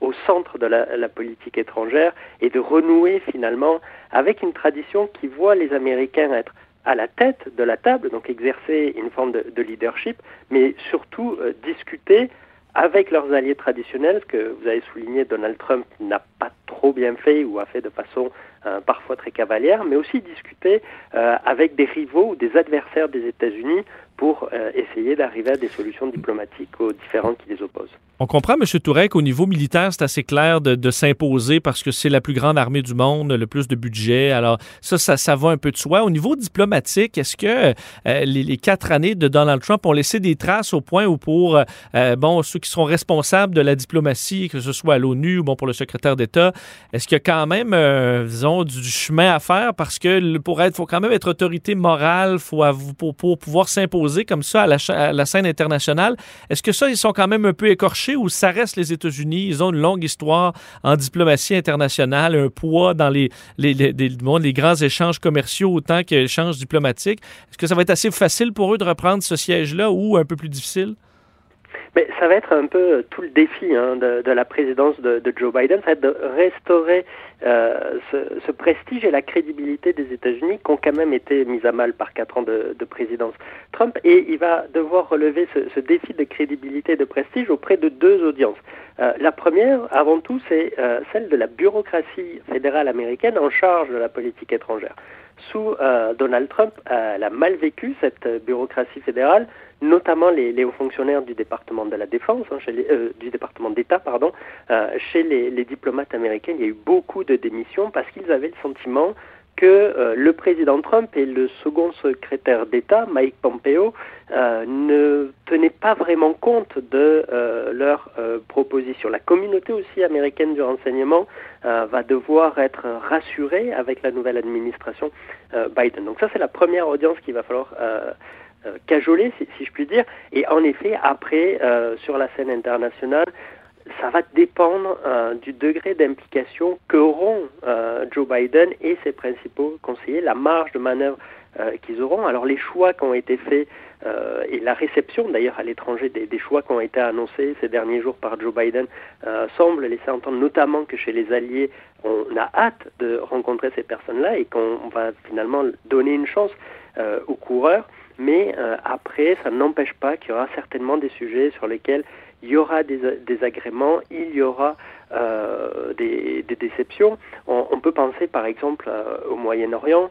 au centre de la, la, politique étrangère et de renouer finalement avec une tradition qui voit les Américains être à la tête de la table, donc exercer une forme de, leadership, mais surtout euh, discuter avec leurs alliés traditionnels, ce que vous avez souligné, Donald Trump n'a pas trop bien fait ou a fait de façon euh, parfois très cavalière, mais aussi discuter euh, avec des rivaux ou des adversaires des États-Unis pour euh, essayer d'arriver à des solutions diplomatiques aux différents qui les opposent. On comprend, M. Tourek, qu'au niveau militaire, c'est assez clair de, s'imposer parce que c'est la plus grande armée du monde, le plus de budget. Alors, ça, ça, va un peu de soi. Au niveau diplomatique, est-ce que les, quatre années de Donald Trump ont laissé des traces au point où pour bon, ceux qui seront responsables de la diplomatie, que ce soit à l'ONU ou bon, pour le secrétaire d'État, est-ce qu'il y a quand même, disons, du, chemin à faire? Parce que pour être, faut quand même être autorité morale, faut pour pouvoir s'imposer comme ça à la, scène internationale. Est-ce que ça, ils sont quand même un peu écorchés ou ça reste les États-Unis? Ils ont une longue histoire en diplomatie internationale, un poids dans les, les, les, grands échanges commerciaux autant qu'échanges diplomatiques. Est-ce que ça va être assez facile pour eux de reprendre ce siège-là ou un peu plus difficile? Mais ça va être un peu tout le défi hein, de, la présidence de, Joe Biden, ça va être de restaurer euh, ce, prestige et la crédibilité des États-Unis qui ont quand même été mis à mal par quatre ans de, de présidence Trump. Et il va devoir relever ce, défi de crédibilité et de prestige auprès de deux audiences. Euh, la première, avant tout, c'est euh, celle de la bureaucratie fédérale américaine en charge de la politique étrangère. Sous euh, Donald Trump, elle a mal vécu cette bureaucratie fédérale notamment les, hauts fonctionnaires du département de la défense, hein, chez les, euh, du département d'État, pardon, euh, chez les, les, diplomates américains, il y a eu beaucoup de démissions parce qu'ils avaient le sentiment que euh, le président Trump et le second secrétaire d'État, Mike Pompeo, euh, ne tenaient pas vraiment compte de euh, leurs propositions. La communauté aussi américaine du renseignement va devoir être rassurée avec la nouvelle administration Biden. Donc ça, c'est la première audience qu'il va falloir euh, cajoler, si, si, je puis dire. Et en effet, après, euh, sur la scène internationale, ça va dépendre euh, du degré d'implication qu'auront euh, Joe Biden et ses principaux conseillers, la marge de manœuvre euh, qu'ils auront. Alors les choix qui ont été faits et la réception d'ailleurs à l'étranger des, des, choix qui ont été annoncés ces derniers jours par Joe Biden semble laisser entendre notamment que chez les alliés, on a hâte de rencontrer ces personnes-là et qu'on va finalement donner une chance aux coureurs. Mais euh, après, ça n'empêche pas qu'il y aura certainement des sujets sur lesquels il y aura des désagréments, il y aura euh, des, déceptions. On, peut penser par exemple euh, au Moyen-Orient,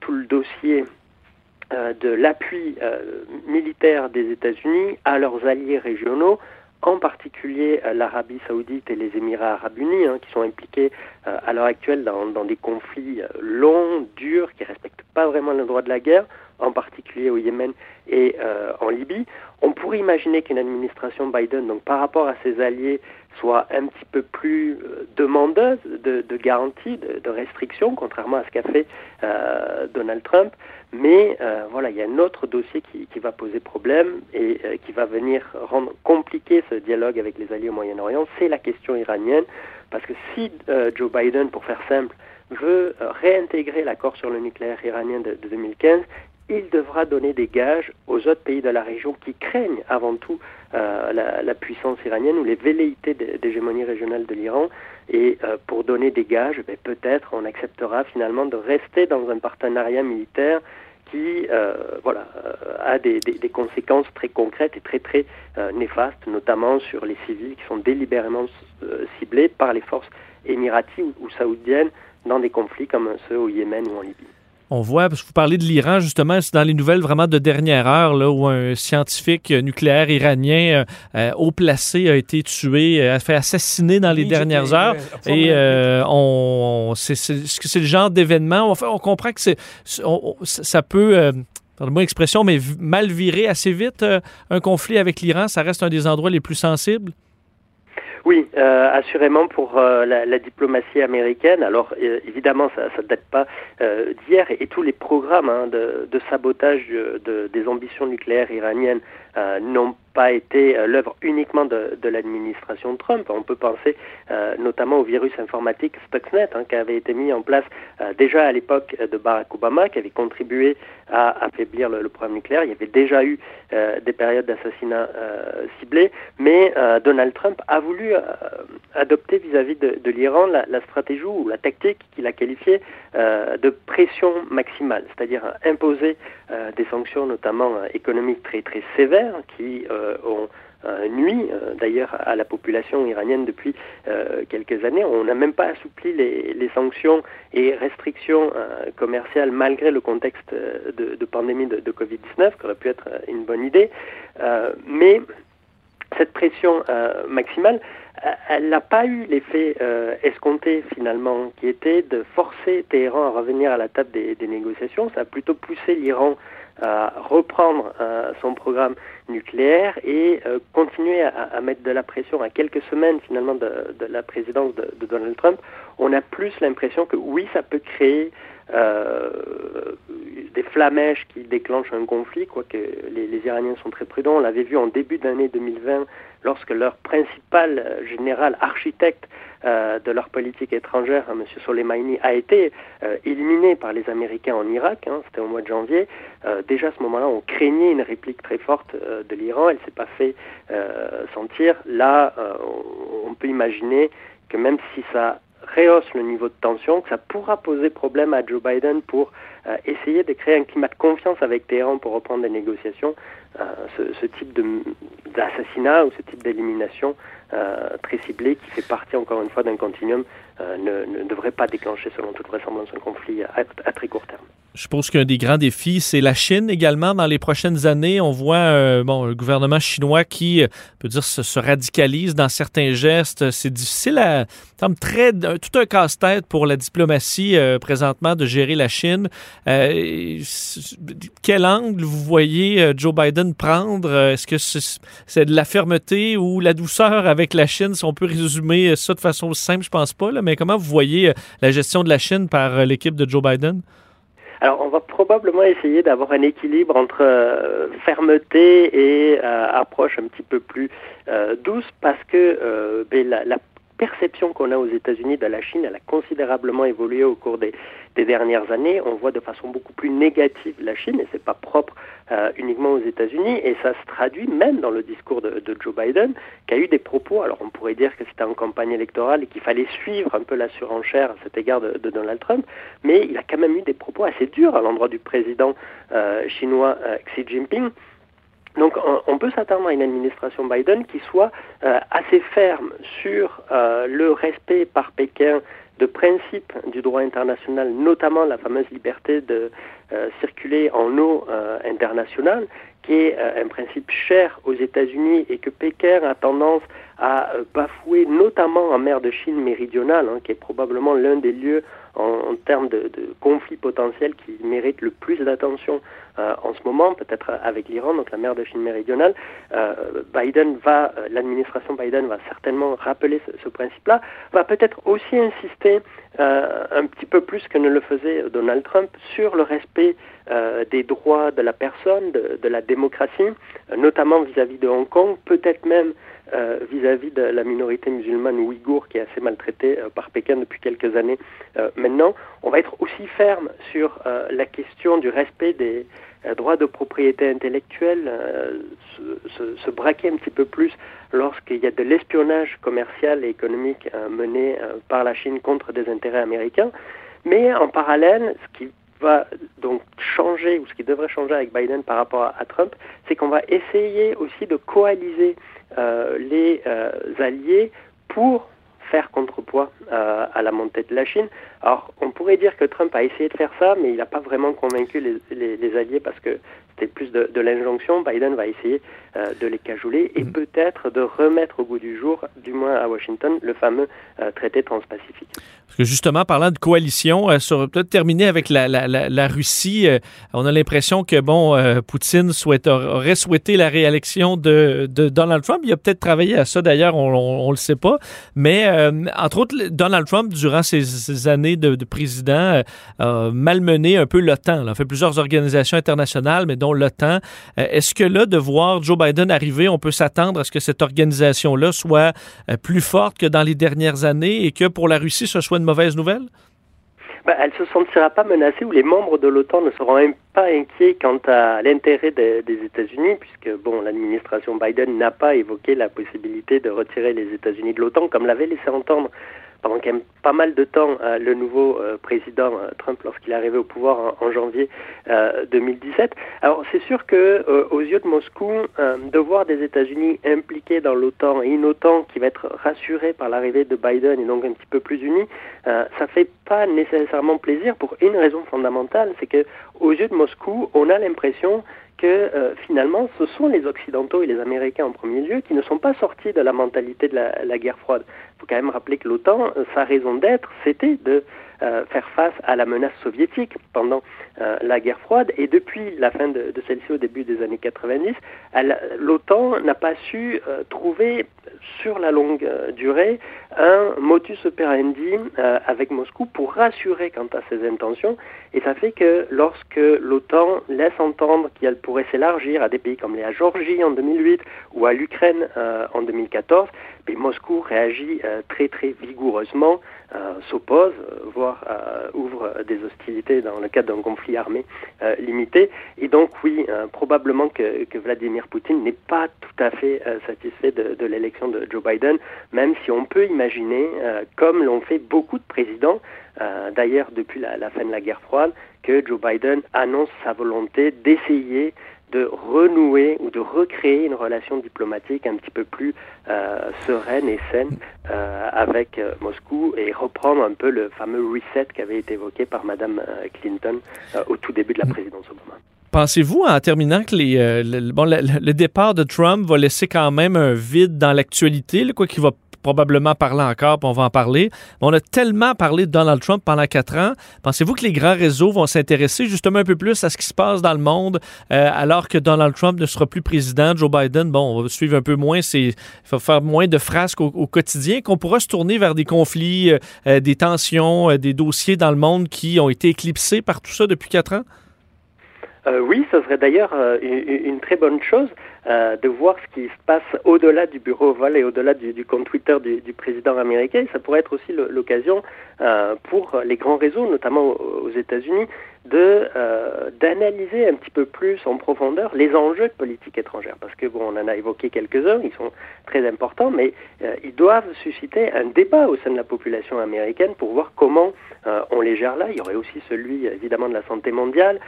tout le dossier de l'appui militaire des États-Unis à leurs alliés régionaux en particulier l'Arabie saoudite et les Émirats arabes unis, hein, qui sont impliqués à l'heure actuelle dans, dans, des conflits longs, durs, qui ne respectent pas vraiment le droit de la guerre en particulier au Yémen et euh, en Libye. On pourrait imaginer qu'une administration Biden, donc par rapport à ses alliés, soit un petit peu plus euh, demandeuse de, garanties, de, restrictions, contrairement à ce qu'a fait euh, Donald Trump. Mais voilà, il y a un autre dossier qui, va poser problème et qui va venir rendre compliqué ce dialogue avec les alliés au Moyen-Orient, c'est la question iranienne. Parce que si Joe Biden, pour faire simple, veut réintégrer l'accord sur le nucléaire iranien de 2015, il devra donner des gages aux autres pays de la région qui craignent avant tout euh, la, puissance iranienne ou les velléités d'hégémonie régionale de l'Iran. Et euh, pour donner des gages, ben, peut-être on acceptera finalement de rester dans un partenariat militaire qui euh, voilà, a des, conséquences très concrètes et très très néfastes, notamment sur les civils qui sont délibérément ciblés par les forces émiraties ou saoudiennes dans des conflits comme ceux au Yémen ou en Libye. On voit, parce que vous parlez de l'Iran, justement, c'est dans les nouvelles vraiment de dernière heure, là, où un scientifique nucléaire iranien euh, haut placé a été tué, a fait assassiner dans les oui, dernières heures. Et euh, on, c'est, le genre d'événement, on, on comprend que c'est, ça peut... Euh, pardonnez-moi l'expression, mais mal virer assez vite euh, un conflit avec l'Iran, ça reste un des endroits les plus sensibles? Oui, euh, assurément pour euh, la, diplomatie américaine. Alors euh, évidemment, ça ne date pas d'hier et, tous les programmes hein, de, sabotage de, de, des ambitions nucléaires iraniennes n'ont pas été euh, l'œuvre uniquement de, de l'administration Trump. On peut penser euh, notamment au virus informatique Stuxnet, hein, qui avait été mis en place euh, déjà à l'époque de Barack Obama, qui avait contribué à affaiblir le, programme nucléaire. Il y avait déjà eu des périodes d'assassinats ciblés, mais Donald Trump a voulu adopter vis-à-vis -vis de, de l'Iran la, la, stratégie ou la tactique qu'il a qualifiée de pression maximale, c'est-à-dire imposer des sanctions, notamment économiques très très sévères, qui ont euh, nuit euh, d'ailleurs à la population iranienne depuis euh, quelques années. On n'a même pas assoupli les, sanctions et restrictions commerciales malgré le contexte de, pandémie de, de Covid-19, qui aurait pu être une bonne idée. mais cette pression maximale, elle n'a pas eu l'effet escompté finalement, qui était de forcer Téhéran à revenir à la table des, des négociations. Ça a plutôt poussé l'Iran à reprendre euh, son programme nucléaire et euh, continuer à, mettre de la pression. À quelques semaines finalement de, la présidence de, de, Donald Trump, on a plus l'impression que oui, ça peut créer euh, des flamèches qui déclenchent un conflit, quoique les, Iraniens sont très prudents. On l'avait vu en début d'année 2020 lorsque leur principal général architecte de leur politique étrangère, M. Soleimani, a été éliminé par les Américains en Irak, hein, c'était au mois de janvier, déjà à ce moment-là, on craignait une réplique très forte de l'Iran, elle ne s'est pas fait sentir. Là, on peut imaginer que même si ça rehausse le niveau de tension, que ça pourra poser problème à Joe Biden pour euh, essayer de créer un climat de confiance avec Téhéran pour reprendre des négociations. Euh, ce, type d'assassinat ou ce type d'élimination euh, très ciblé qui fait partie encore une fois d'un continuum ne, ne, devrait pas déclencher selon toute vraisemblance un conflit à très court terme. Je pense qu'un des grands défis, c'est la Chine également. Dans les prochaines années, on voit euh, bon, le gouvernement chinois qui, euh, peut dire, se, radicalise dans certains gestes. C'est difficile à... semble très, tout un casse-tête pour la diplomatie euh, présentement de gérer la Chine. quel angle vous voyez Joe Biden prendre? Est-ce que c'est de la fermeté ou la douceur avec la Chine? Si on peut résumer ça de façon simple, je pense pas. Mais comment vous voyez la gestion de la Chine par l'équipe de Joe Biden? Alors, on va probablement essayer d'avoir un équilibre entre euh, fermeté et euh, approche un petit peu plus euh, douce parce que ben, la, la, perception qu'on a aux États-Unis de la Chine, elle a considérablement évolué au cours des, dernières années. On voit de façon beaucoup plus négative la Chine, et c'est pas propre euh, uniquement aux États-Unis, et ça se traduit même dans le discours de, Joe Biden, qui a eu des propos. Alors on pourrait dire que c'était en campagne électorale et qu'il fallait suivre un peu la surenchère à cet égard de, Donald Trump, mais il a quand même eu des propos assez durs à l'endroit du président euh, chinois euh, Xi Jinping. Donc on, peut s'attendre à une administration Biden qui soit assez ferme sur le respect par Pékin de principes du droit international, notamment la fameuse liberté de euh, circuler en eau internationale, qui est un principe cher aux États-Unis et que Pékin a tendance à bafouer, notamment en mer de Chine méridionale, hein, qui est probablement l'un des lieux en, termes de, de conflits potentiels qui méritent le plus d'attention euh, en ce moment, peut-être avec l'Iran, donc la mer de Chine méridionale. Euh, Biden va, euh, l'administration Biden va certainement rappeler ce, principe-là, va peut-être aussi insister un petit peu plus que ne le faisait Donald Trump sur le respect des droits de la personne, de, de la démocratie, notamment vis-à-vis de Hong Kong, peut-être même vis-à-vis de la minorité musulmane ouïghour qui est assez maltraitée par Pékin depuis quelques années maintenant. On va être aussi ferme sur la question du respect des, droit de propriété intellectuelle, euh, se, braquer un petit peu plus lorsqu'il y a de l'espionnage commercial et économique euh, mené euh, par la Chine contre des intérêts américains. Mais en parallèle, ce qui va donc changer, ou ce qui devrait changer avec Biden par rapport à, Trump, c'est qu'on va essayer aussi de coaliser les alliés pour faire contrepoids à la montée de la Chine. Alors, on pourrait dire que Trump a essayé de faire ça, mais il n'a pas vraiment convaincu les, les, alliés parce que c'était plus de, de l'injonction. Biden va essayer euh, de les cajoler et mm. peut-être de remettre au goût du jour, du moins à Washington, le fameux euh, traité transpacifique. Parce que justement, parlant de coalition, euh, sur peut-être terminer avec la, la, la, Russie, on a l'impression que bon, Poutine souhaite, aurait souhaité la réélection de, de Donald Trump. Il a peut-être travaillé à ça d'ailleurs, on ne le sait pas. Mais entre autres, Donald Trump, durant ces, années de, de président, a malmené un peu l'OTAN. Il a fait plusieurs organisations internationales, mais dont l'OTAN. Est-ce que là, de voir Joe Biden arrivé, on peut s'attendre à ce que cette organisation-là soit euh, plus forte que dans les dernières années et que pour la Russie, ce soit une mauvaise nouvelle? Ben, elle ne se sentira pas menacée ou les membres de l'OTAN ne seront pas inquiets quant à l'intérêt des, États-Unis, puisque bon, l'administration Biden n'a pas évoqué la possibilité de retirer les États-Unis de l'OTAN, comme l'avait laissé entendre pendant quand même pas mal de temps euh, le nouveau euh, président euh, Trump lorsqu'il est arrivé au pouvoir en, janvier 2017. Alors c'est sûr que aux yeux de Moscou, de voir des États-Unis impliqués dans l'OTAN et une OTAN qui va être rassurée par l'arrivée de Biden et donc un petit peu plus unie, ça fait pas nécessairement plaisir pour une raison fondamentale, c'est que aux yeux de Moscou, on a l'impression que euh, finalement, ce sont les Occidentaux et les Américains en premier lieu qui ne sont pas sortis de la mentalité de la, guerre froide. Il faut quand même rappeler que l'OTAN, euh, sa raison d'être, c'était de euh, faire face à la menace soviétique pendant la guerre froide. Et depuis la fin de, celle-ci au début des années 90, l'OTAN n'a pas su trouver sur la longue durée un motus operandi euh, avec Moscou pour rassurer quant à ses intentions. Et ça fait que lorsque l'OTAN laisse entendre qu'elle pourrait s'élargir à des pays comme la Géorgie en 2008 ou à l'Ukraine euh, en 2014, ben, Moscou réagit euh, très très vigoureusement, s'oppose, voire ouvre des hostilités dans le cadre d'un conflit armé limité. Et donc oui, probablement que, Vladimir Poutine n'est pas tout à fait satisfait de, l'élection de Joe Biden, même si on peut imaginer, comme l'ont fait beaucoup de présidents, euh, d'ailleurs depuis la, fin de la guerre froide, que Joe Biden annonce sa volonté d'essayer de renouer ou de recréer une relation diplomatique un petit peu plus euh, sereine et saine euh, avec Moscou et reprendre un peu le fameux reset qui avait été évoqué par Madame Clinton au tout début de la présidence Obama. Pensez-vous, en terminant, que le, départ de Trump va laisser quand même un vide dans l'actualité, quoi qu'il va probablement parler encore, puis on va en parler. On a tellement parlé de Donald Trump pendant quatre ans. Pensez-vous que les grands réseaux vont s'intéresser justement un peu plus à ce qui se passe dans le monde euh, alors que Donald Trump ne sera plus président? Joe Biden, bon, on va suivre un peu moins, il faut faire moins de frasques au, quotidien, qu'on pourra se tourner vers des conflits, euh, euh, des tensions, des dossiers dans le monde qui ont été éclipsés par tout ça depuis quatre ans? oui, ce serait d'ailleurs une, très bonne chose. Euh, de voir ce qui se passe au-delà du bureau ovale et au-delà du, compte Twitter du, président américain. ça pourrait être aussi l'occasion euh, pour les grands réseaux, notamment aux États-Unis, de euh, d'analyser un petit peu plus en profondeur les enjeux de politique étrangère. Parce que bon on en a évoqué quelques-uns ils sont très importants mais euh, ils doivent susciter un débat au sein de la population américaine pour voir comment euh, on les gère là. Il y aurait aussi celui évidemment de la santé mondiale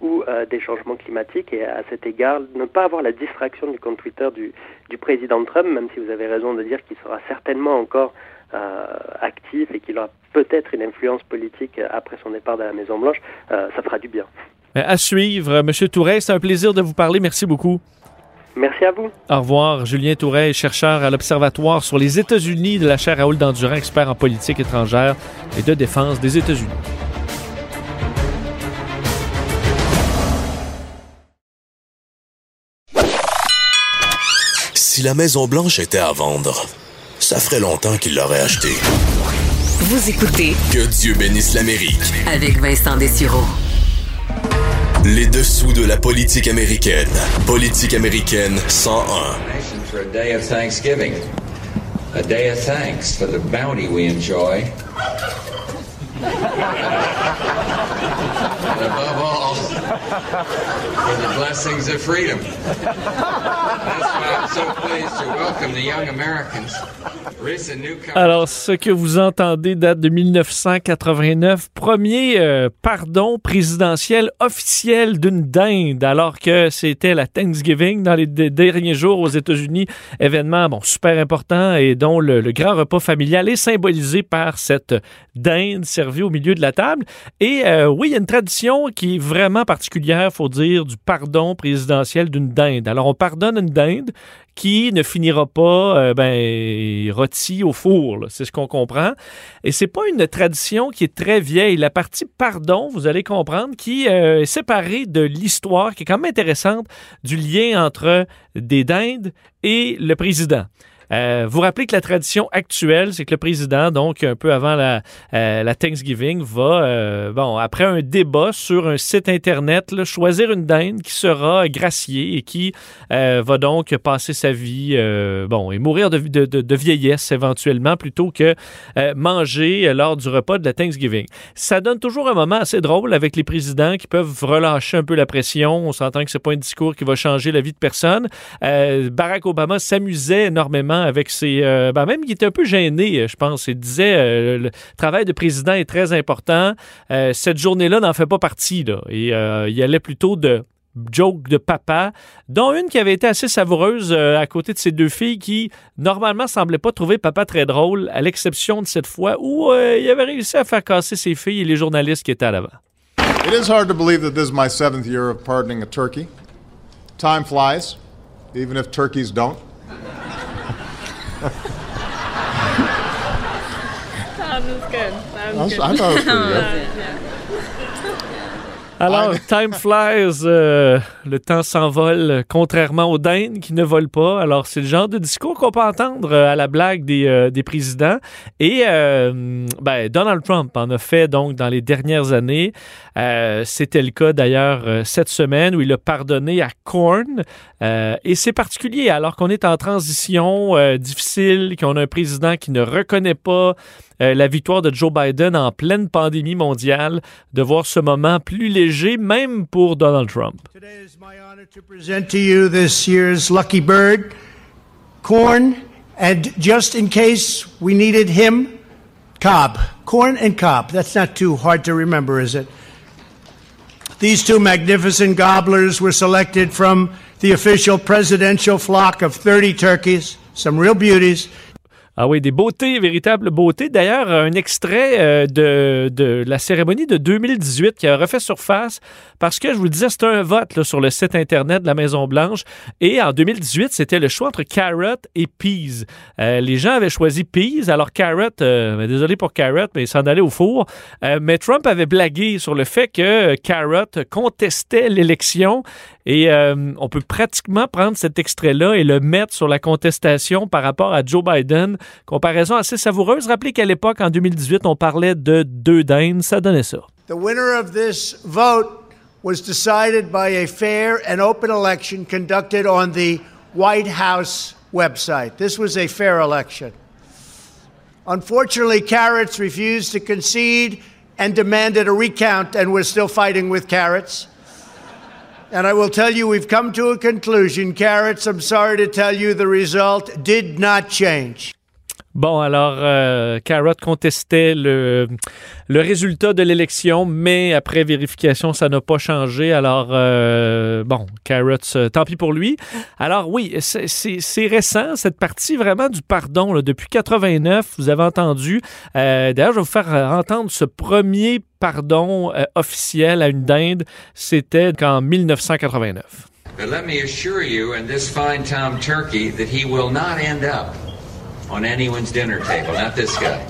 ou des changements climatiques. Et à cet égard ne pas avoir la distraction du compte Twitter du, du président Trump même si vous avez raison de dire qu'il sera certainement encore euh, actif et qu'il aura peut-être une influence politique après son départ de la Maison-Blanche, euh, ça fera du bien. À suivre. Monsieur Touret, c'est un plaisir de vous parler. Merci beaucoup. Merci à vous. Au revoir. Julien Touret, chercheur à l'Observatoire sur les États-Unis de la chaire Raoul Dandurand, expert en politique étrangère et de défense des États-Unis. Si la Maison-Blanche était à vendre, ça ferait longtemps qu'il l'aurait acheté. Vous écoutez Que Dieu bénisse l'Amérique avec Vincent Dessureau. Les dessous de la politique américaine. Politique américaine 101. For a day of Thanksgiving. A day of thanks for the bounty we enjoy. and above all, Alors, ce que vous entendez date de 1989. Premier euh, pardon présidentiel officiel d'une dinde, alors que c'était la Thanksgiving dans les derniers jours aux États-Unis. Événement, bon, super important et dont le, grand repas familial est symbolisé par cette dinde servie au milieu de la table. Et euh, oui, il y a une tradition qui est vraiment particulière, faut dire, du pardon présidentiel d'une dinde. Alors, on pardonne une dinde qui ne finira pas euh, ben, rôti au four. C'est ce qu'on comprend. Et c'est pas une tradition qui est très vieille. La partie pardon, vous allez comprendre, qui euh, est séparée de l'histoire, qui est quand même intéressante, du lien entre des dindes et le président. Euh, vous rappelez que la tradition actuelle, c'est que le président, donc un peu avant la, euh, la Thanksgiving, va, euh, bon, après un débat sur un site Internet, là, choisir une dinde qui sera graciée et qui euh, va donc passer sa vie, bon, et mourir de, vieillesse éventuellement, plutôt que manger lors du repas de la Thanksgiving. Ça donne toujours un moment assez drôle avec les présidents qui peuvent relâcher un peu la pression. On s'entend que c'est pas un discours qui va changer la vie de personne. Barack Obama s'amusait énormément avec ses. Euh, ben même, il était un peu gêné, je pense. Il disait euh, le travail de président est très important. Euh, cette journée-là n'en fait pas partie. Là. Et il allait plutôt de joke de papa, dont une qui avait été assez savoureuse à côté de ses deux filles qui, normalement, semblaient pas trouver papa très drôle, à l'exception de cette fois où il avait réussi à faire casser ses filles et les journalistes qui étaient à l'avant. It is hard to believe that this is my seventh year of pardoning a turkey. Time flies, even if turkeys don't. that was good. That was I, good. I thought it was pretty good. yeah. Alors, time flies, euh, le temps s'envole, euh, contrairement aux dindes qui ne volent pas. Alors, c'est le genre de discours qu'on peut entendre euh, à la blague des, des présidents. Et ben, Donald Trump en a fait donc dans les dernières années. C'était le cas d'ailleurs cette semaine où il a pardonné à Korn. et c'est particulier alors qu'on est en transition difficile, qu'on a un président qui ne reconnaît pas euh, la victoire de Joe Biden en pleine pandémie mondiale, de voir ce moment plus léger, même pour Donald Trump. Today is my honor to present to you this year's lucky bird, corn, and just in case we needed him, Cobb. Corn and Cobb. That's not too hard to remember, is it? These two magnificent gobblers were selected from the official presidential flock of 30 turkeys, some real beauties. Ah oui, des beautés, véritables beautés. D'ailleurs, un extrait euh, de, de, la cérémonie de 2018 qui a refait surface parce que, je vous le disais, c'était un vote sur le site Internet de la Maison-Blanche. Et en 2018, c'était le choix entre Carrot et Peas. Euh, les gens avaient choisi Peas. Alors, Carrot, euh, ben, désolé pour Carrot, mais il s'en allait au four. mais Trump avait blagué sur le fait que Carrot contestait l'élection et on peut pratiquement prendre cet extrait-là et le mettre sur la contestation par rapport à Joe Biden Comparaison assez savoureuse. Rappelez qu'à l'époque, en 2018, on parlait de deux dindes. Ça donnait ça. The winner of this vote was decided by a fair and open election conducted on the White House website. This was a fair election. Unfortunately, Carrots refused to concede and demanded a recount, and we're still fighting with Carrots. And I will tell you, we've come to a conclusion. Carrots, I'm sorry to tell you, the result did not change. Bon, alors, euh, Carrot contestait le, le résultat de l'élection, mais après vérification, ça n'a pas changé. Alors, euh, bon, Carrot, euh, tant pis pour lui. Alors, oui, c'est récent, cette partie vraiment du pardon. depuis 89, vous avez entendu. D'ailleurs, je vais vous faire entendre ce premier pardon officiel à une dinde. C'était en 1989. let me assure you, in this fine Tom Turkey, that he will not end up on anyone's dinner table, not this guy.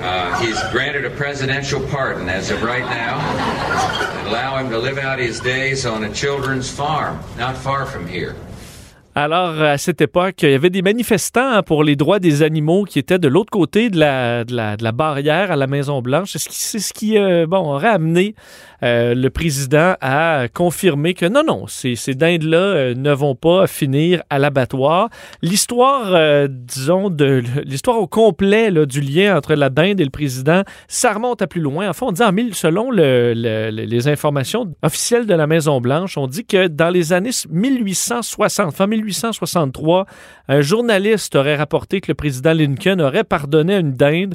Uh, he's granted a presidential pardon as of right now allow him to live out his days on a children's farm not far from here. Alors, à cette époque, il y avait des manifestants pour les droits des animaux qui étaient de l'autre côté de la, barrière à la Maison-Blanche. C'est ce qui, c'est ce qui euh, aurait amené euh, le président a confirmé que non, non, ces, ces dindes-là euh, ne vont pas finir à l'abattoir. L'histoire, disons, l'histoire au complet du lien entre la dinde et le président, ça remonte à plus loin. En fait, on dit en mille, selon le, les informations officielles de la Maison-Blanche, on dit que dans les années 1860, fin 1863, un journaliste aurait rapporté que le président Lincoln aurait pardonné une dinde.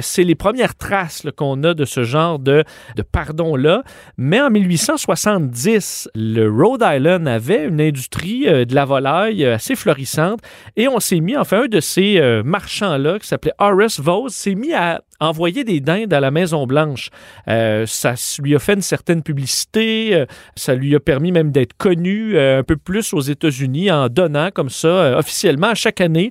C'est les premières traces qu'on a de ce genre de, pardon-là. Mais en 1870, le Rhode Island avait une industrie euh, de la volaille euh, assez florissante et on s'est mis, enfin, un de ces euh, marchands-là, qui s'appelait Horace Vose, s'est mis à envoyer des dindes à la Maison Blanche. Euh, ça lui a fait une certaine publicité, euh, ça lui a permis même d'être connu euh, un peu plus aux États-Unis en donnant comme ça officiellement à chaque année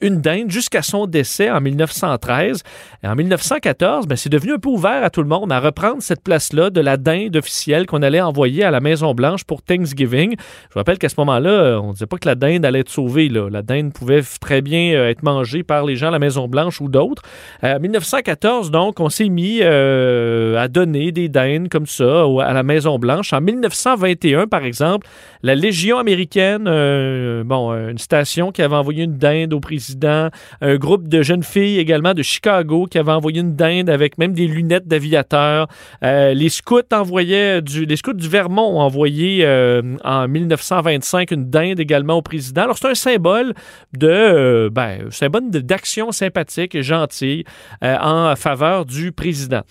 une dinde jusqu'à son décès en 1913. Et en 1914, ben, c'est devenu un peu ouvert à tout le monde à reprendre cette place-là de la dinde officielle qu'on allait envoyer à la Maison Blanche pour Thanksgiving. Je vous rappelle qu'à ce moment-là, on ne disait pas que la dinde allait être sauvée. La dinde pouvait très bien être mangée par les gens à la Maison Blanche ou d'autres. En 1914, donc, on s'est mis euh, à donner des dindes comme ça à la Maison-Blanche. En 1921, par exemple, la Légion américaine, euh, bon, une station qui avait envoyé une dinde au président, un groupe de jeunes filles également de Chicago qui avait envoyé une dinde avec même des lunettes d'aviateur. Euh, les scouts envoyaient du, les scouts du Vermont ont envoyé en 1925 une dinde également au président. Alors, c'est un symbole de, ben, symbole d'action sympathique et gentille en faveur du président.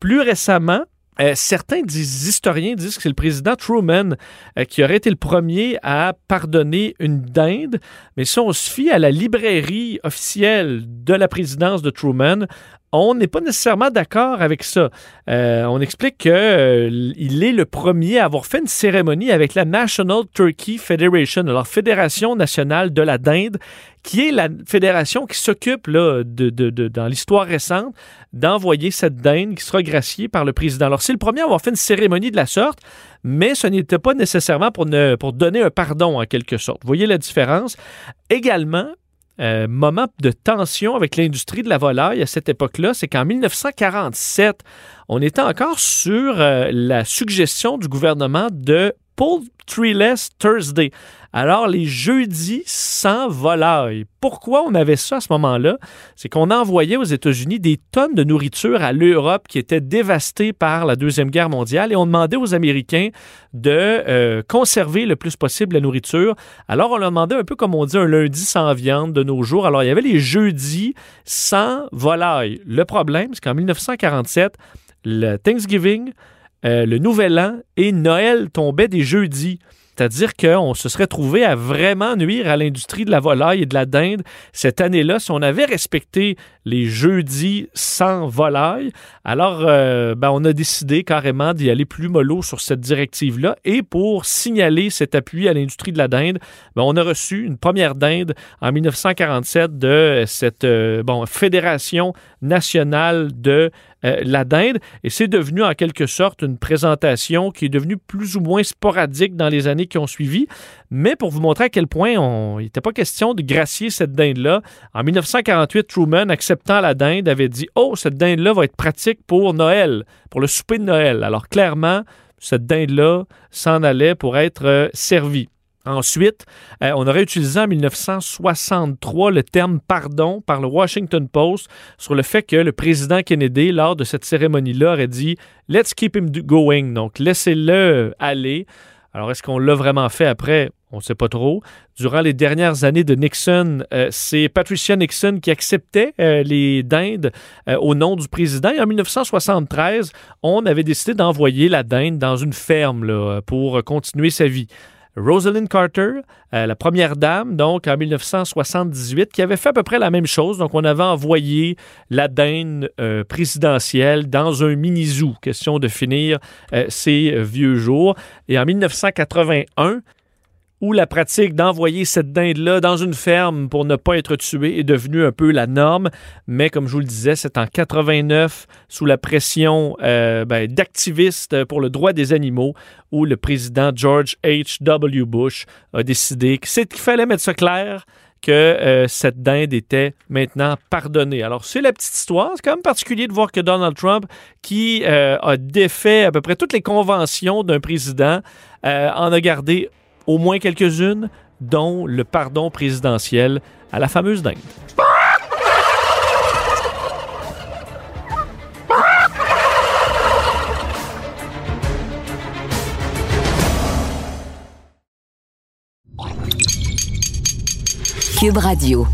Plus récemment, euh, certains historiens disent que c'est le président Truman euh, qui aurait été le premier à pardonner une dinde, mais si on se fie à la librairie officielle de la présidence de Truman, On n'est pas nécessairement d'accord avec ça. Euh, on explique qu'il euh, est le premier à avoir fait une cérémonie avec la National Turkey Federation, alors Fédération nationale de la dinde, qui est la fédération qui s'occupe de, de, dans l'histoire récente d'envoyer cette dinde qui sera graciée par le président. Alors c'est le premier à avoir fait une cérémonie de la sorte, mais ce n'était pas nécessairement pour, pour donner un pardon en quelque sorte. Vous voyez la différence? Également, euh, moment de tension avec l'industrie de la volaille à cette époque-là, c'est qu'en 1947, on était encore sur euh, la suggestion du gouvernement de Poultryless Thursday. Alors, les jeudis sans volaille. Pourquoi on avait ça à ce moment-là? C'est qu'on envoyait aux États-Unis des tonnes de nourriture à l'Europe qui était dévastée par la Deuxième Guerre mondiale et on demandait aux Américains de euh, conserver le plus possible la nourriture. Alors, on leur demandait un peu comme on dit un lundi sans viande de nos jours. Alors, il y avait les jeudis sans volaille. Le problème, c'est qu'en 1947, le Thanksgiving, euh, le Nouvel An et Noël tombaient des jeudis. C'est-à-dire qu'on se serait trouvé à vraiment nuire à l'industrie de la volaille et de la dinde cette année-là si on avait respecté les jeudis sans volaille. Alors, euh, ben, on a décidé carrément d'y aller plus mollo sur cette directive-là. Et pour signaler cet appui à l'industrie de la dinde, ben, on a reçu une première dinde en 1947 de cette euh, Fédération nationale de euh, la dinde. Et c'est devenu en quelque sorte une présentation qui est devenue plus ou moins sporadique dans les années qui ont suivi. Mais pour vous montrer à quel point il n'était pas question de gracier cette dinde-là, en 1948, Truman, acceptant la dinde, avait dit Oh, cette dinde-là va être pratique pour Noël, pour le souper de Noël. Alors clairement, cette dinde-là s'en allait pour être euh, servie. Ensuite, euh, on aurait utilisé en 1963 le terme pardon par le Washington Post sur le fait que le président Kennedy, lors de cette cérémonie-là, aurait dit Let's keep him going. Donc, laissez-le aller. Alors, est-ce qu'on l'a vraiment fait après? On ne sait pas trop. Durant les dernières années de Nixon, euh, c'est Patricia Nixon qui acceptait euh, les dindes au nom du président. Et en 1973, on avait décidé d'envoyer la dinde dans une ferme pour continuer sa vie. Rosalind Carter, euh, la première dame, donc en 1978, qui avait fait à peu près la même chose. Donc, on avait envoyé la dinde euh, présidentielle dans un mini-zoo, question de finir euh, ces vieux jours. Et en 1981, où la pratique d'envoyer cette dinde-là dans une ferme pour ne pas être tuée est devenue un peu la norme. Mais comme je vous le disais, c'est en 89, sous la pression euh, ben, d'activistes pour le droit des animaux, où le président George H.W. Bush a décidé qu'il fallait mettre ça clair que euh, cette dinde était maintenant pardonnée. Alors, c'est la petite histoire. C'est quand même particulier de voir que Donald Trump, qui euh, a défait à peu près toutes les conventions d'un président, en a gardé au moins quelques-unes, dont le pardon présidentiel à la fameuse dinde. Cube Radio.